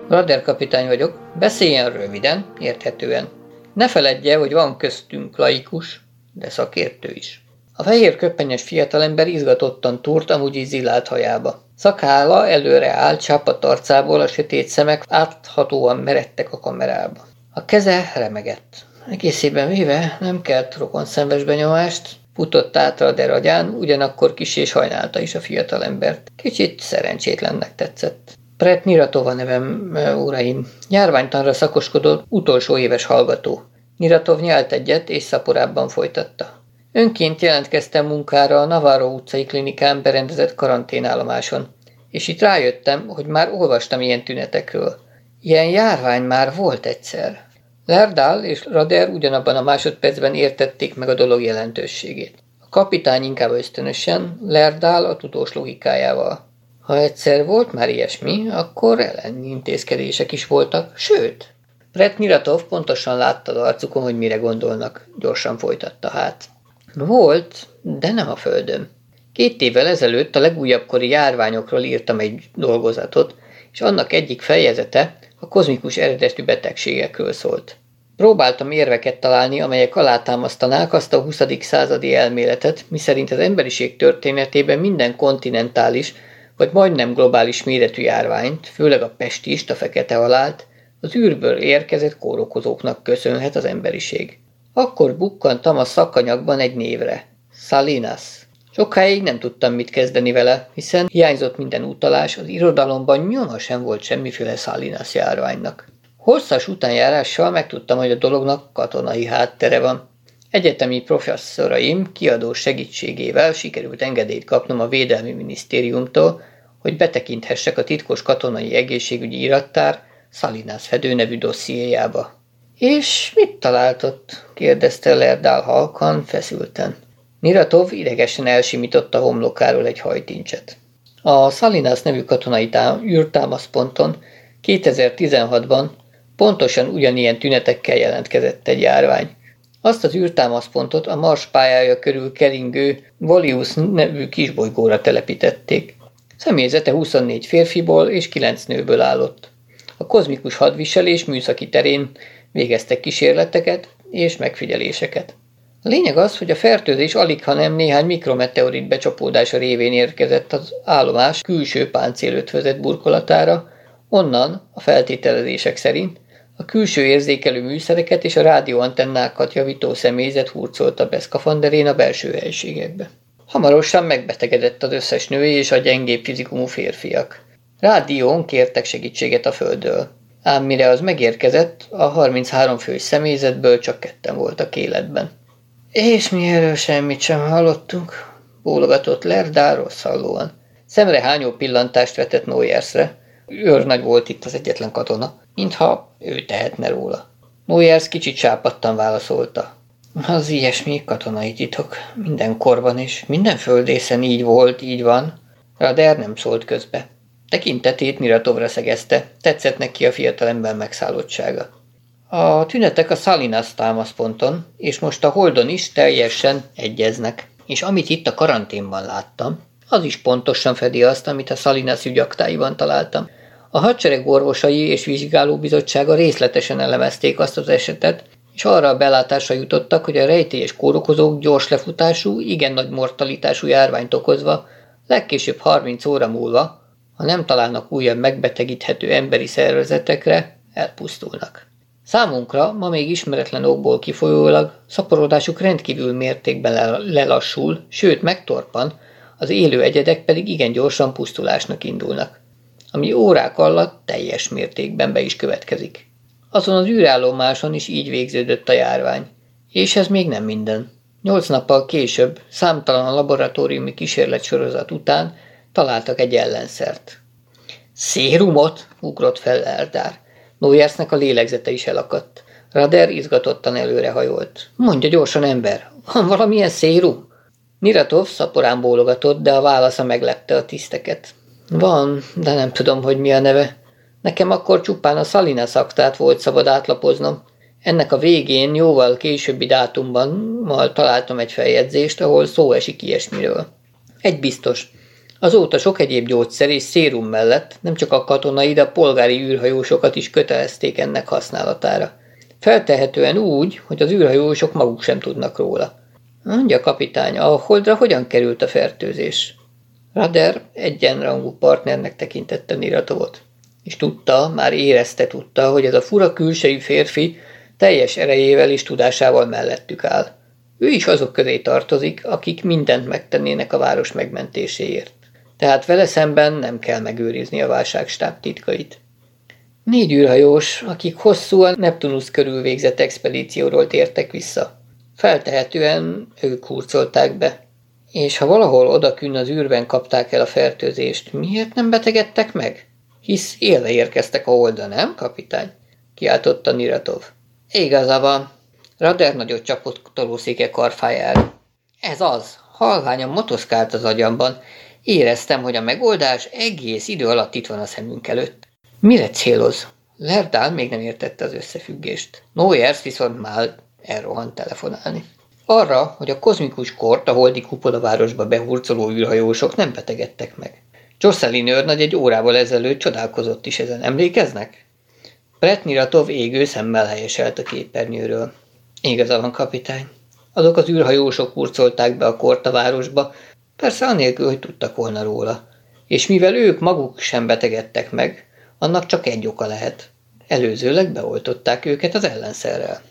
Radder kapitány vagyok, beszéljen röviden, érthetően. Ne feledje, hogy van köztünk laikus, de szakértő is. A fehér köpenyes fiatalember izgatottan túrt amúgy izillált hajába. Szakála előre állt csápat arcából, a sötét szemek áthatóan meredtek a kamerába. A keze remegett. Egészében véve nem kelt rokon szenves benyomást, futott át a deragyán, ugyanakkor kis és hajnálta is a fiatalembert. Kicsit szerencsétlennek tetszett. Pret Niratova nevem, uraim. Járványtanra szakoskodott utolsó éves hallgató. Niratov nyelt egyet, és szaporábban folytatta. Önként jelentkeztem munkára a Navarro utcai klinikán berendezett karanténállomáson, és itt rájöttem, hogy már olvastam ilyen tünetekről. Ilyen járvány már volt egyszer. Lerdál és Rader ugyanabban a másodpercben értették meg a dolog jelentőségét. A kapitány inkább ösztönösen, Lerdál a tudós logikájával. Ha egyszer volt már ilyesmi, akkor ellenintézkedések is voltak, sőt, Brett Miratov pontosan látta az arcukon, hogy mire gondolnak, gyorsan folytatta hát. Volt, de nem a földön. Két évvel ezelőtt a legújabb kori járványokról írtam egy dolgozatot, és annak egyik fejezete a kozmikus eredetű betegségekről szólt. Próbáltam érveket találni, amelyek alátámasztanák azt a 20. századi elméletet, miszerint az emberiség történetében minden kontinentális, vagy majdnem globális méretű járványt, főleg a pestist, a fekete halált, az űrből érkezett kórokozóknak köszönhet az emberiség. Akkor bukkantam a szakanyagban egy névre. Salinas. Sokáig nem tudtam mit kezdeni vele, hiszen hiányzott minden utalás, az irodalomban nyoma sem volt semmiféle Salinas járványnak. Hosszas utánjárással megtudtam, hogy a dolognak katonai háttere van. Egyetemi professzoraim kiadó segítségével sikerült engedélyt kapnom a Védelmi Minisztériumtól, hogy betekinthessek a titkos katonai egészségügyi irattár Salinas Fedő nevű dossziéjába. És mit talált ott? kérdezte Lerdál halkan, feszülten. Miratov idegesen elsimította homlokáról egy hajtincset. A Salinas nevű katonai tám- űrtámaszponton 2016-ban pontosan ugyanilyen tünetekkel jelentkezett egy járvány. Azt az űrtámaszpontot a Mars pályája körül keringő Volius nevű kisbolygóra telepítették. Személyzete 24 férfiból és 9 nőből állott. A kozmikus hadviselés műszaki terén végeztek kísérleteket és megfigyeléseket. A lényeg az, hogy a fertőzés alig, hanem néhány mikrometeorit becsapódása révén érkezett az állomás külső páncélötvözet burkolatára, onnan, a feltételezések szerint, a külső érzékelő műszereket és a rádióantennákat javító személyzet hurcolt a beszkafanderén a belső helységekbe. Hamarosan megbetegedett az összes női és a gyengébb fizikumú férfiak. Rádión kértek segítséget a földről. Ám mire az megérkezett, a 33 fős személyzetből csak ketten voltak életben. És mi erről semmit sem hallottunk, bólogatott Lerdár rosszallóan. Szemre hányó pillantást vetett Noyersre. Őrnagy volt itt az egyetlen katona, mintha ő tehetne róla. Noyers kicsit sápadtan válaszolta. Az ilyesmi katonai titok. Minden korban és minden földészen így volt, így van. Rader nem szólt közbe. Tekintetét Miratovra szegezte, tetszett neki a fiatalember megszállottsága. A tünetek a Salinas támaszponton, és most a Holdon is teljesen egyeznek. És amit itt a karanténban láttam, Az is pontosan fedi azt, amit a Salinas ügyaktáiban találtam. A hadsereg orvosai és vizsgálóbizottsága részletesen elemezték azt az esetet, és arra a belátásra jutottak, hogy a rejtélyes kórokozók gyors lefutású, igen nagy mortalitású járványt okozva, legkésőbb 30 óra múlva, ha nem találnak újabb megbetegíthető emberi szervezetekre, elpusztulnak. Számunkra ma még ismeretlen okból kifolyólag szaporodásuk rendkívül mértékben lelassul, sőt megtorpan, az élő egyedek pedig igen gyorsan pusztulásnak indulnak, ami órák alatt teljes mértékben be is következik. Azon az űrállomáson is így végződött a járvány. És ez még nem minden. Nyolc nappal később, számtalan laboratóriumi kísérletsorozat után találtak egy ellenszert. Szérumot? ugrott fel Eldár. Noyersnek a lélegzete is elakadt. Rader izgatottan előrehajolt. Mondja gyorsan, ember, van valamilyen szérum? Niratov szaporán bólogatott, de a válasza meglepte a tiszteket. Van, de nem tudom, hogy mi a neve. Nekem akkor csupán a Salina szaktát volt szabad átlapoznom. Ennek a végén, jóval későbbi dátumban mal találtam egy feljegyzést, ahol szó esik ilyesmiről. Egy biztos. Azóta sok egyéb gyógyszer és szérum mellett nem csak a katonai, de a polgári űrhajósokat is kötelezték ennek használatára. Feltehetően úgy, hogy az űrhajósok maguk sem tudnak róla. Mondja kapitány, a holdra hogyan került a fertőzés? Rader egyenrangú partnernek tekintette Niratovot és tudta, már érezte tudta, hogy ez a fura külsejű férfi teljes erejével és tudásával mellettük áll. Ő is azok közé tartozik, akik mindent megtennének a város megmentéséért. Tehát vele szemben nem kell megőrizni a válságstáb titkait. Négy űrhajós, akik hosszú a Neptunus körül végzett expedícióról tértek vissza. Feltehetően ők hurcolták be. És ha valahol odakün az űrben kapták el a fertőzést, miért nem betegedtek meg? Hisz élve érkeztek a oldal, nem, kapitány? Kiáltotta Niratov. Igaza van. Rader nagyot csapott tolószéke karfájára. Ez az. Halványan motoszkált az agyamban. Éreztem, hogy a megoldás egész idő alatt itt van a szemünk előtt. Mire céloz? Lerdál még nem értette az összefüggést. Noyers viszont már elrohant telefonálni. Arra, hogy a kozmikus kort a holdi kupola városba behurcoló űrhajósok nem betegedtek meg. Csorszeli őrnagy egy órával ezelőtt csodálkozott is ezen. Emlékeznek? Pretniratov égő szemmel helyeselt a képernyőről. Igaza van, kapitány. Azok az űrhajósok hurcolták be a korta városba, persze anélkül, hogy tudtak volna róla. És mivel ők maguk sem betegedtek meg, annak csak egy oka lehet. Előzőleg beoltották őket az ellenszerrel.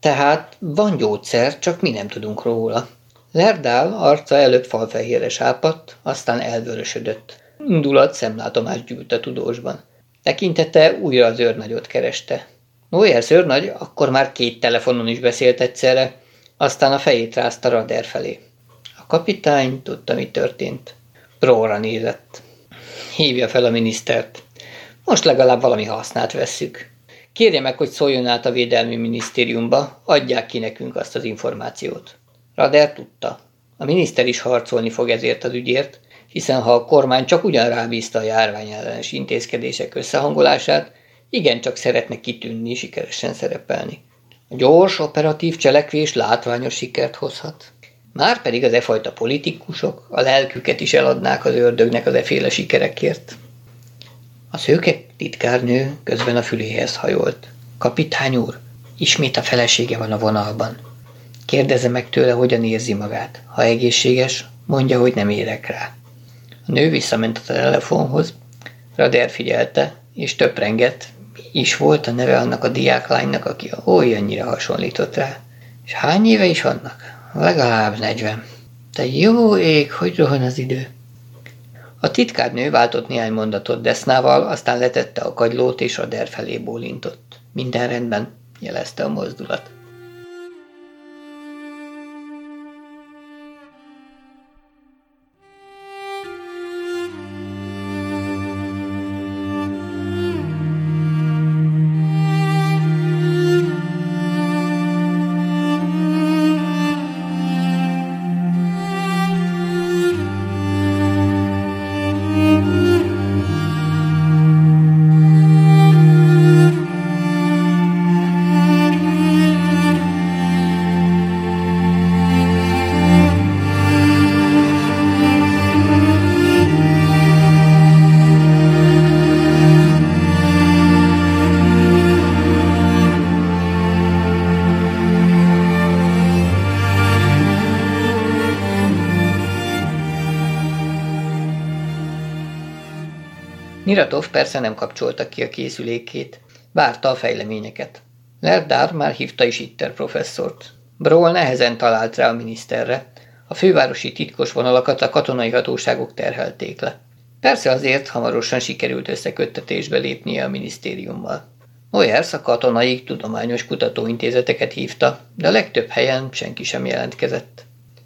Tehát van gyógyszer, csak mi nem tudunk róla. Lerdál arca előbb falfehérre sápadt, aztán elvörösödött. Indulat szemlátomást gyűlt a tudósban. Tekintete újra az őrnagyot kereste. Noyer őrnagy akkor már két telefonon is beszélt egyszerre, aztán a fejét rázta Rader felé. Kapitány tudta, mi történt. Próra nézett. Hívja fel a minisztert. Most legalább valami hasznát vesszük. Kérje meg, hogy szóljon át a Védelmi Minisztériumba, adják ki nekünk azt az információt. Rader tudta. A miniszter is harcolni fog ezért az ügyért, hiszen ha a kormány csak ugyan rábízta a járvány ellenes intézkedések összehangolását, igencsak szeretne kitűnni, sikeresen szerepelni. A gyors, operatív cselekvés látványos sikert hozhat. Már pedig az e fajta politikusok a lelküket is eladnák az ördögnek az eféle sikerekért. A szőke titkárnő közben a füléhez hajolt. Kapitány úr, ismét a felesége van a vonalban. Kérdezze meg tőle, hogyan érzi magát. Ha egészséges, mondja, hogy nem érek rá. A nő visszament a telefonhoz, Rader figyelte, és töprengett, is volt a neve annak a diáklánynak, aki olyannyira hasonlított rá. És hány éve is annak? Legalább negyven. Te jó ég, hogy rohan az idő. A titkárnő váltott néhány mondatot Desznával, aztán letette a kagylót és Rader felé bólintott. Minden rendben, jelezte a mozdulat. Niratov persze nem kapcsolta ki a készülékét. Várta a fejleményeket. Lerdár már hívta is Itter professzort. Broll nehezen talált rá a miniszterre. A fővárosi titkos vonalakat a katonai hatóságok terhelték le. Persze azért hamarosan sikerült összeköttetésbe lépnie a minisztériummal. Oyers a katonai tudományos kutatóintézeteket hívta, de a legtöbb helyen senki sem jelentkezett.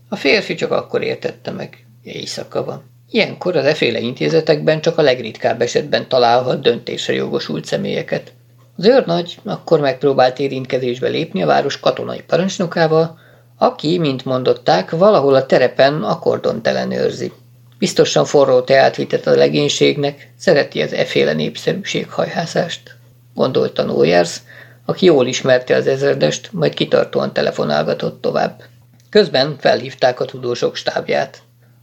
A férfi csak akkor értette meg, éjszaka van. Ilyenkor az eféle intézetekben csak a legritkább esetben találhat döntésre jogosult személyeket. Az őrnagy akkor megpróbált érintkezésbe lépni a város katonai parancsnokával, aki, mint mondották, valahol a terepen akkordon telenőrzi. Biztosan forró teát vitett a legénységnek, szereti az eféle népszerűség hajhászást, gondolta Nójers, aki jól ismerte az ezredest, majd kitartóan telefonálgatott tovább. Közben felhívták a tudósok stábját.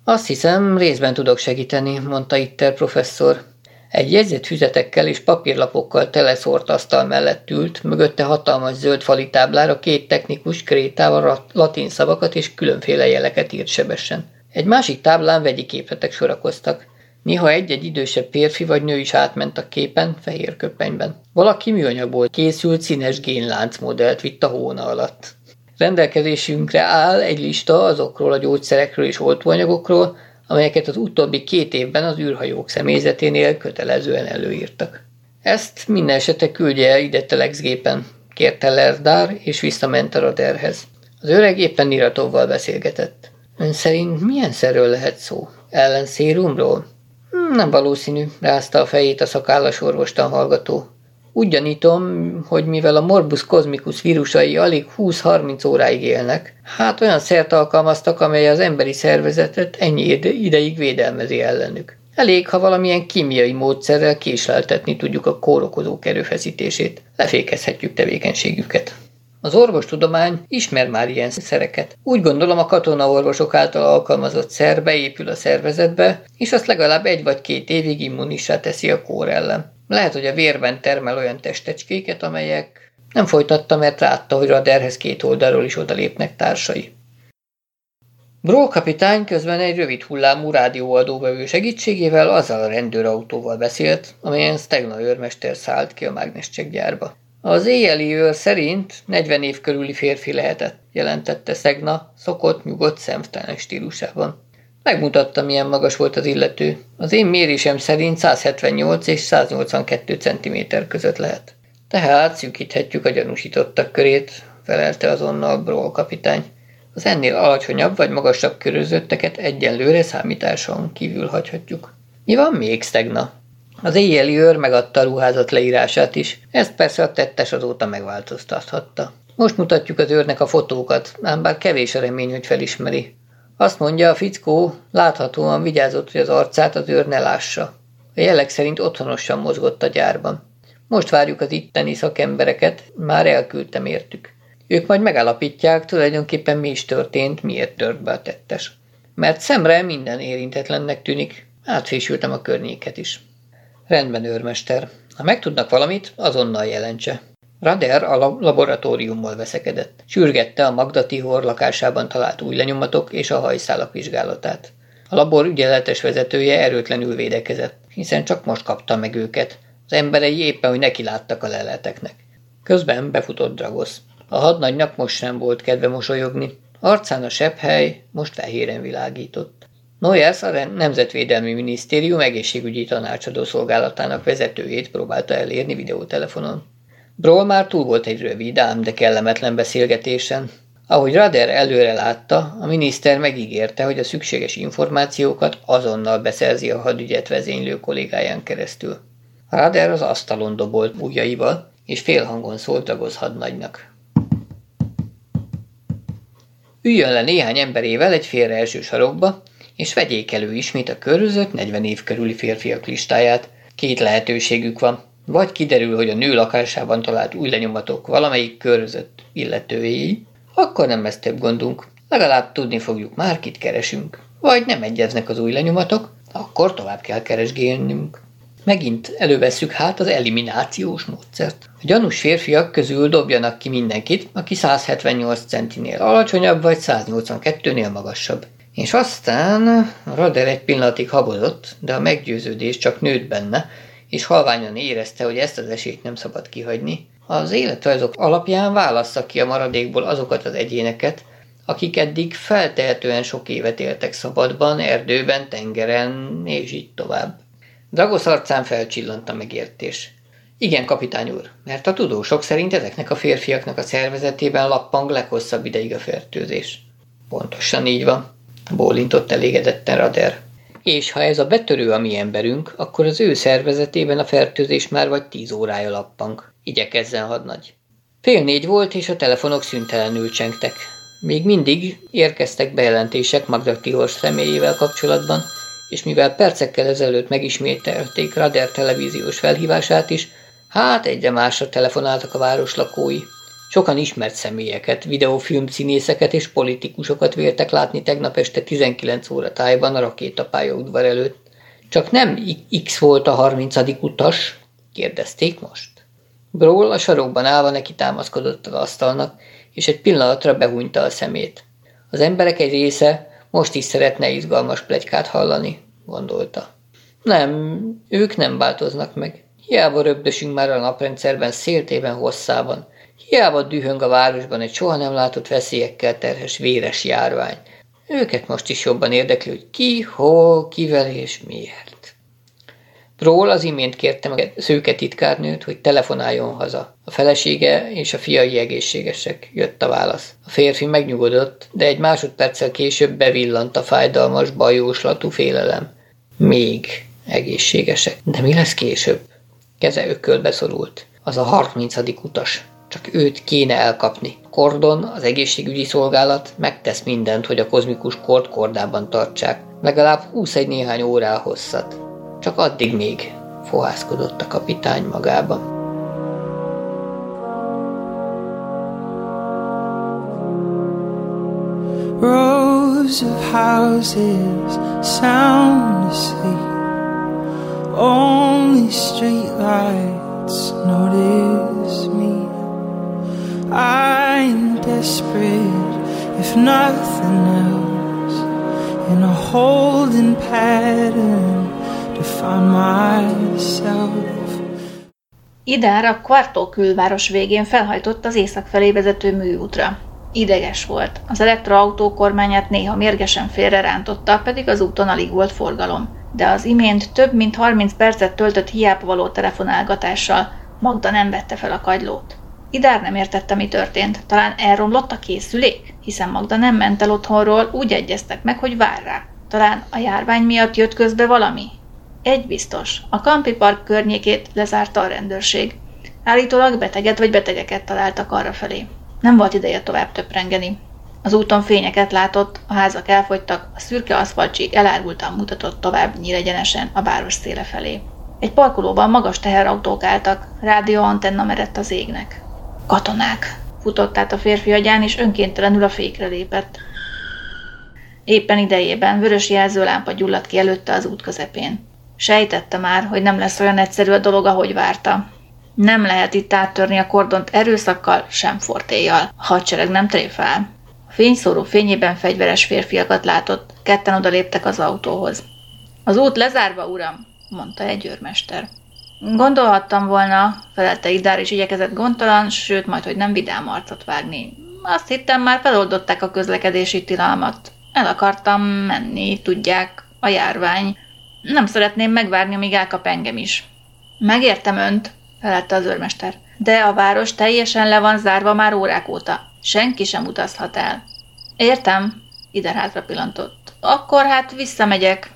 Azt hiszem, részben tudok segíteni, mondta Itter professzor. Egy jegyzett füzetekkel és papírlapokkal teleszórt asztal mellett ült, mögötte hatalmas zöld fali táblára két technikus krétával latin szavakat és különféle jeleket írt sebesen. Egy másik táblán vegyi képletek sorakoztak. Néha egy-egy idősebb férfi vagy nő is átment a képen, fehér köpenyben. Valaki műanyagból készült színes génláncmodellt vitt a hóna alatt. Rendelkezésünkre áll egy lista azokról a gyógyszerekről és oltóanyagokról, amelyeket az utóbbi két évben az űrhajók személyzeténél kötelezően előírtak. Ezt minden esetre küldje el ide telexgépen, kérte Lerdár, és visszament a raderhez. Az öreg éppen Niratovval beszélgetett. Ön szerint milyen szerről lehet szó? Ellenszérumról? Hmm, nem valószínű, rázta a fejét a szakállas orvostan hallgató. Úgy gyanítom, hogy mivel a morbus kozmikus vírusai alig 20-30 óráig élnek, hát olyan szert alkalmaztak, amely az emberi szervezetet ennyi ideig védelmezi ellenük. Elég, ha valamilyen kémiai módszerrel késleltetni tudjuk a kórokozók erőfeszítését, lefékezhetjük tevékenységüket. Az orvostudomány ismer már ilyen szereket. Úgy gondolom a katonaorvosok által alkalmazott szer beépül a szervezetbe, és azt legalább egy vagy két évig immunissá teszi a kór ellen. Lehet, hogy a vérben termel olyan testecskéket, amelyek nem folytatta, mert látta, hogy Raderhez két oldalról is odalépnek társai. Bról kapitány közben egy rövid hullámú rádióadóvevő segítségével azzal a rendőrautóval beszélt, amelyen Stegna őrmester szállt ki a mágnescsek gyárba. Az éjjeli őr szerint 40 év körüli férfi lehetett, jelentette Szegna, szokott, nyugodt, szemtelen stílusában. Megmutatta, milyen magas volt az illető. Az én mérésem szerint 178 és 182 cm között lehet. Tehát szűkíthetjük a gyanúsítottak körét, felelte azonnal Broll kapitány. Az ennél alacsonyabb vagy magasabb körözötteket egyenlőre számításon kívül hagyhatjuk. Mi van még, Stegna? Az éjjeli őr megadta a ruházat leírását is, ezt persze a tettes azóta megváltoztathatta. Most mutatjuk az őrnek a fotókat, ám bár kevés a remény, hogy felismeri. Azt mondja, a fickó láthatóan vigyázott, hogy az arcát az őr ne lássa. A jelek szerint otthonosan mozgott a gyárban. Most várjuk az itteni szakembereket, már elküldtem értük. Ők majd megállapítják, tulajdonképpen mi is történt, miért tört be a tettes. Mert szemre minden érintetlennek tűnik, átfésültem a környéket is. Rendben, őrmester. Ha megtudnak valamit, azonnal jelentse. Rader a laboratóriummal veszekedett. Sürgette a Magda Tihor lakásában talált új lenyomatok és a hajszálak vizsgálatát. A labor ügyeletes vezetője erőtlenül védekezett, hiszen csak most kapta meg őket. Az emberei éppen, hogy neki láttak a leleteknek. Közben befutott Dragosz. A hadnagynak most sem volt kedve mosolyogni. Arcán a sepphely most fehéren világított. Noyers a Nemzetvédelmi Minisztérium egészségügyi tanácsadó szolgálatának vezetőjét próbálta elérni videótelefonon. Broll már túl volt egy rövid, ám de kellemetlen beszélgetésen. Ahogy Rader előre látta, a miniszter megígérte, hogy a szükséges információkat azonnal beszerzi a hadügyet vezénylő kollégáján keresztül. Rader az asztalon dobolt ujjaival, és félhangon szólt Dragoz hadnagynak. Üljön le néhány emberével egy félre első sarokba, és vegyék elő ismét a körözött 40 év körüli férfiak listáját. Két lehetőségük van. Vagy kiderül, hogy a nő lakásában talált új lenyomatok valamelyik körözött illetőjé, akkor nem lesz több gondunk. Legalább tudni fogjuk már, kit keresünk. Vagy nem egyeznek az új lenyomatok, akkor tovább kell keresgélnünk. Megint elővesszük hát az eliminációs módszert. A gyanús férfiak közül dobjanak ki mindenkit, aki 178 centinél alacsonyabb, vagy 182-nél magasabb. És aztán Rader egy pillanatig habozott, de a meggyőződés csak nőtt benne, és halványan érezte, hogy ezt az esélyt nem szabad kihagyni, az életrajzok alapján válassza ki a maradékból azokat az egyéneket, akik eddig feltehetően sok évet éltek szabadban, erdőben, tengeren, és így tovább. Dragos arcán felcsillant a megértés. Igen, kapitány úr, mert a tudósok szerint ezeknek a férfiaknak a szervezetében lappang leghosszabb ideig a fertőzés. Pontosan így van, bólintott elégedetten Rader. És ha ez a betörő a mi emberünk, akkor az ő szervezetében a fertőzés már vagy tíz órája lappang. Igyekezzen, hadnagy. Fél négy volt, és a telefonok szüntelenül csengtek. Még mindig érkeztek bejelentések Magda Tihor személyével kapcsolatban, és mivel percekkel ezelőtt megismételték Rader televíziós felhívását is, hát egyre másra telefonáltak a város lakói. Sokan ismert személyeket, videófilm színészeket és politikusokat véltek látni tegnap este 19 óra tájban a rakétapálya udvar előtt. Csak nem X volt a 30. utas? kérdezték most. Brawl a sarokban állva neki támaszkodott az asztalnak, és egy pillanatra behúnyta a szemét. Az emberek egy része most is szeretne izgalmas plegykát hallani, gondolta. Nem, ők nem változnak meg. Hiába röbdösünk már a naprendszerben széltében hosszában. Hiába dühöng a városban egy soha nem látott veszélyekkel terhes véres járvány. Őket most is jobban érdekli, hogy ki, hol, kivel és miért. Ról az imént kérte meg a szőke titkárnőt, hogy telefonáljon haza. A felesége és a fiai egészségesek, jött a válasz. A férfi megnyugodott, de egy másodperccel később bevillant a fájdalmas, bajóslatú félelem. Még egészségesek. De mi lesz később? Keze ökölbe szorult. Az a harmincadik utas. Csak őt kéne elkapni. Kordon, az egészségügyi szolgálat megtesz mindent, hogy a kozmikus kord kordában tartsák. Legalább 21 néhány órá hosszat. Csak addig még fohászkodott a kapitány magában. Rows of houses sound asleep Only street lights notice me I'm desperate if nothing else In a holding pattern Idár a Quartó külváros végén felhajtott az észak felé vezető műútra. Ideges volt. Az elektroautó kormányát néha mérgesen félre rántotta, pedig az úton alig volt forgalom. De az imént több mint 30 percet töltött hiába való telefonálgatással. Magda nem vette fel a kagylót. Idár nem értette, mi történt. Talán elromlott a készülék, hiszen Magda nem ment el otthonról, úgy egyeztek meg, hogy vár rá. Talán a járvány miatt jött közbe valami? Egy biztos, a Kampi Park környékét lezárta a rendőrség. Állítólag beteget vagy betegeket találtak arra felé. Nem volt ideje tovább töprengeni. Az úton fényeket látott, a házak elfogytak, a szürke aszfaltség elárultan mutatott tovább nyíregyenesen a város széle felé. Egy parkolóban magas teherautók álltak, rádióantenna merett az égnek. Katonák! Futott át a férfi agyán, és önkéntelenül a fékre lépett. Éppen idejében vörös jelzőlámpa gyulladt ki előtte az út közepén. Sejtette már, hogy nem lesz olyan egyszerű a dolog, ahogy várta. Nem lehet itt áttörni a kordont erőszakkal, sem fortéjjal. A hadsereg nem tréfál. A fényszóró fényében fegyveres férfiakat látott, ketten odaléptek az autóhoz. Az út lezárva, uram, mondta egy őrmester. Gondolhattam volna, felelte Idár, és igyekezett gondtalan, sőt, majd, hogy nem vidám arcot vágni. Azt hittem, már feloldották a közlekedési tilalmat. El akartam menni, tudják, a járvány. Nem szeretném megvárni, amíg elkap engem is. Megértem önt, felette az őrmester, de a város teljesen le van zárva már órák óta. Senki sem utazhat el. Értem, ide hátra pillantott. Akkor hát visszamegyek.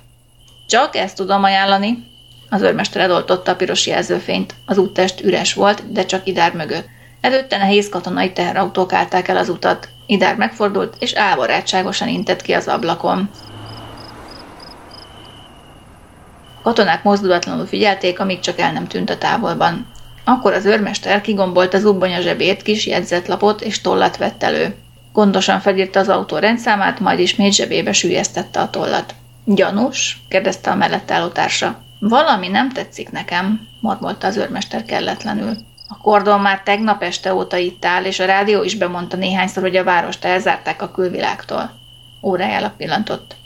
Csak ezt tudom ajánlani. Az őrmester eloltotta a piros jelzőfényt. Az úttest üres volt, de csak Idár mögött. Előtte nehéz katonai teherautók állták el az utat. Idár megfordult, és álvarátságosan intett ki az ablakon. Katonák mozdulatlanul figyelték, amíg csak el nem tűnt a távolban. Akkor az őrmester kigombolt az ubbonya zsebét, kis jegyzetlapot és tollat vett elő. Gondosan felírta az autó rendszámát, majd ismét zsebébe sűjesztette a tollat. Gyanús? kérdezte a mellett álló társa. Valami nem tetszik nekem, mormolta az őrmester kelletlenül. A kordon már tegnap este óta itt áll, és a rádió is bemondta néhányszor, hogy a várost elzárták a külvilágtól. Órájára pillantott.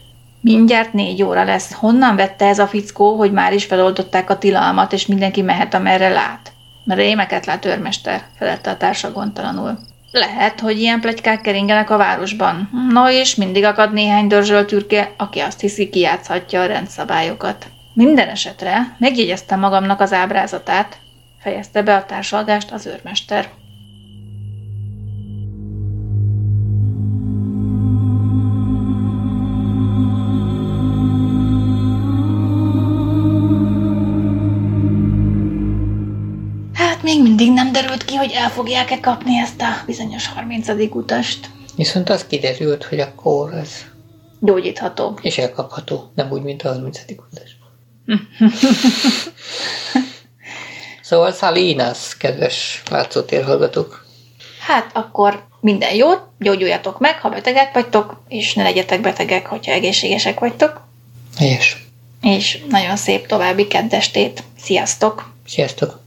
Mindjárt négy óra lesz. Honnan vette ez a fickó, hogy már is feloldották a tilalmat, és mindenki mehet, amerre lát? Rémeket lát őrmester, felette a társa gondtalanul. Lehet, hogy ilyen plegykák keringenek a városban. No és mindig akad néhány dörzsöltürke, aki azt hiszi, kijátszhatja a rendszabályokat. Minden esetre megjegyeztem magamnak az ábrázatát, fejezte be a társalgást az őrmester. Hát még mindig nem derült ki, hogy el fogják-e kapni ezt a bizonyos 30. utast. Viszont az kiderült, hogy akkor ez Gyógyítható. és elkapható, nem úgy, mint a 30. utas. [laughs] szóval Salinas, kedves látszótér hallgatók. Hát akkor minden jót, gyógyuljatok meg, ha betegek vagytok, és ne legyetek betegek, hogyha egészségesek vagytok. Helyes. És nagyon szép további keddestét. Sziasztok! Sziasztok!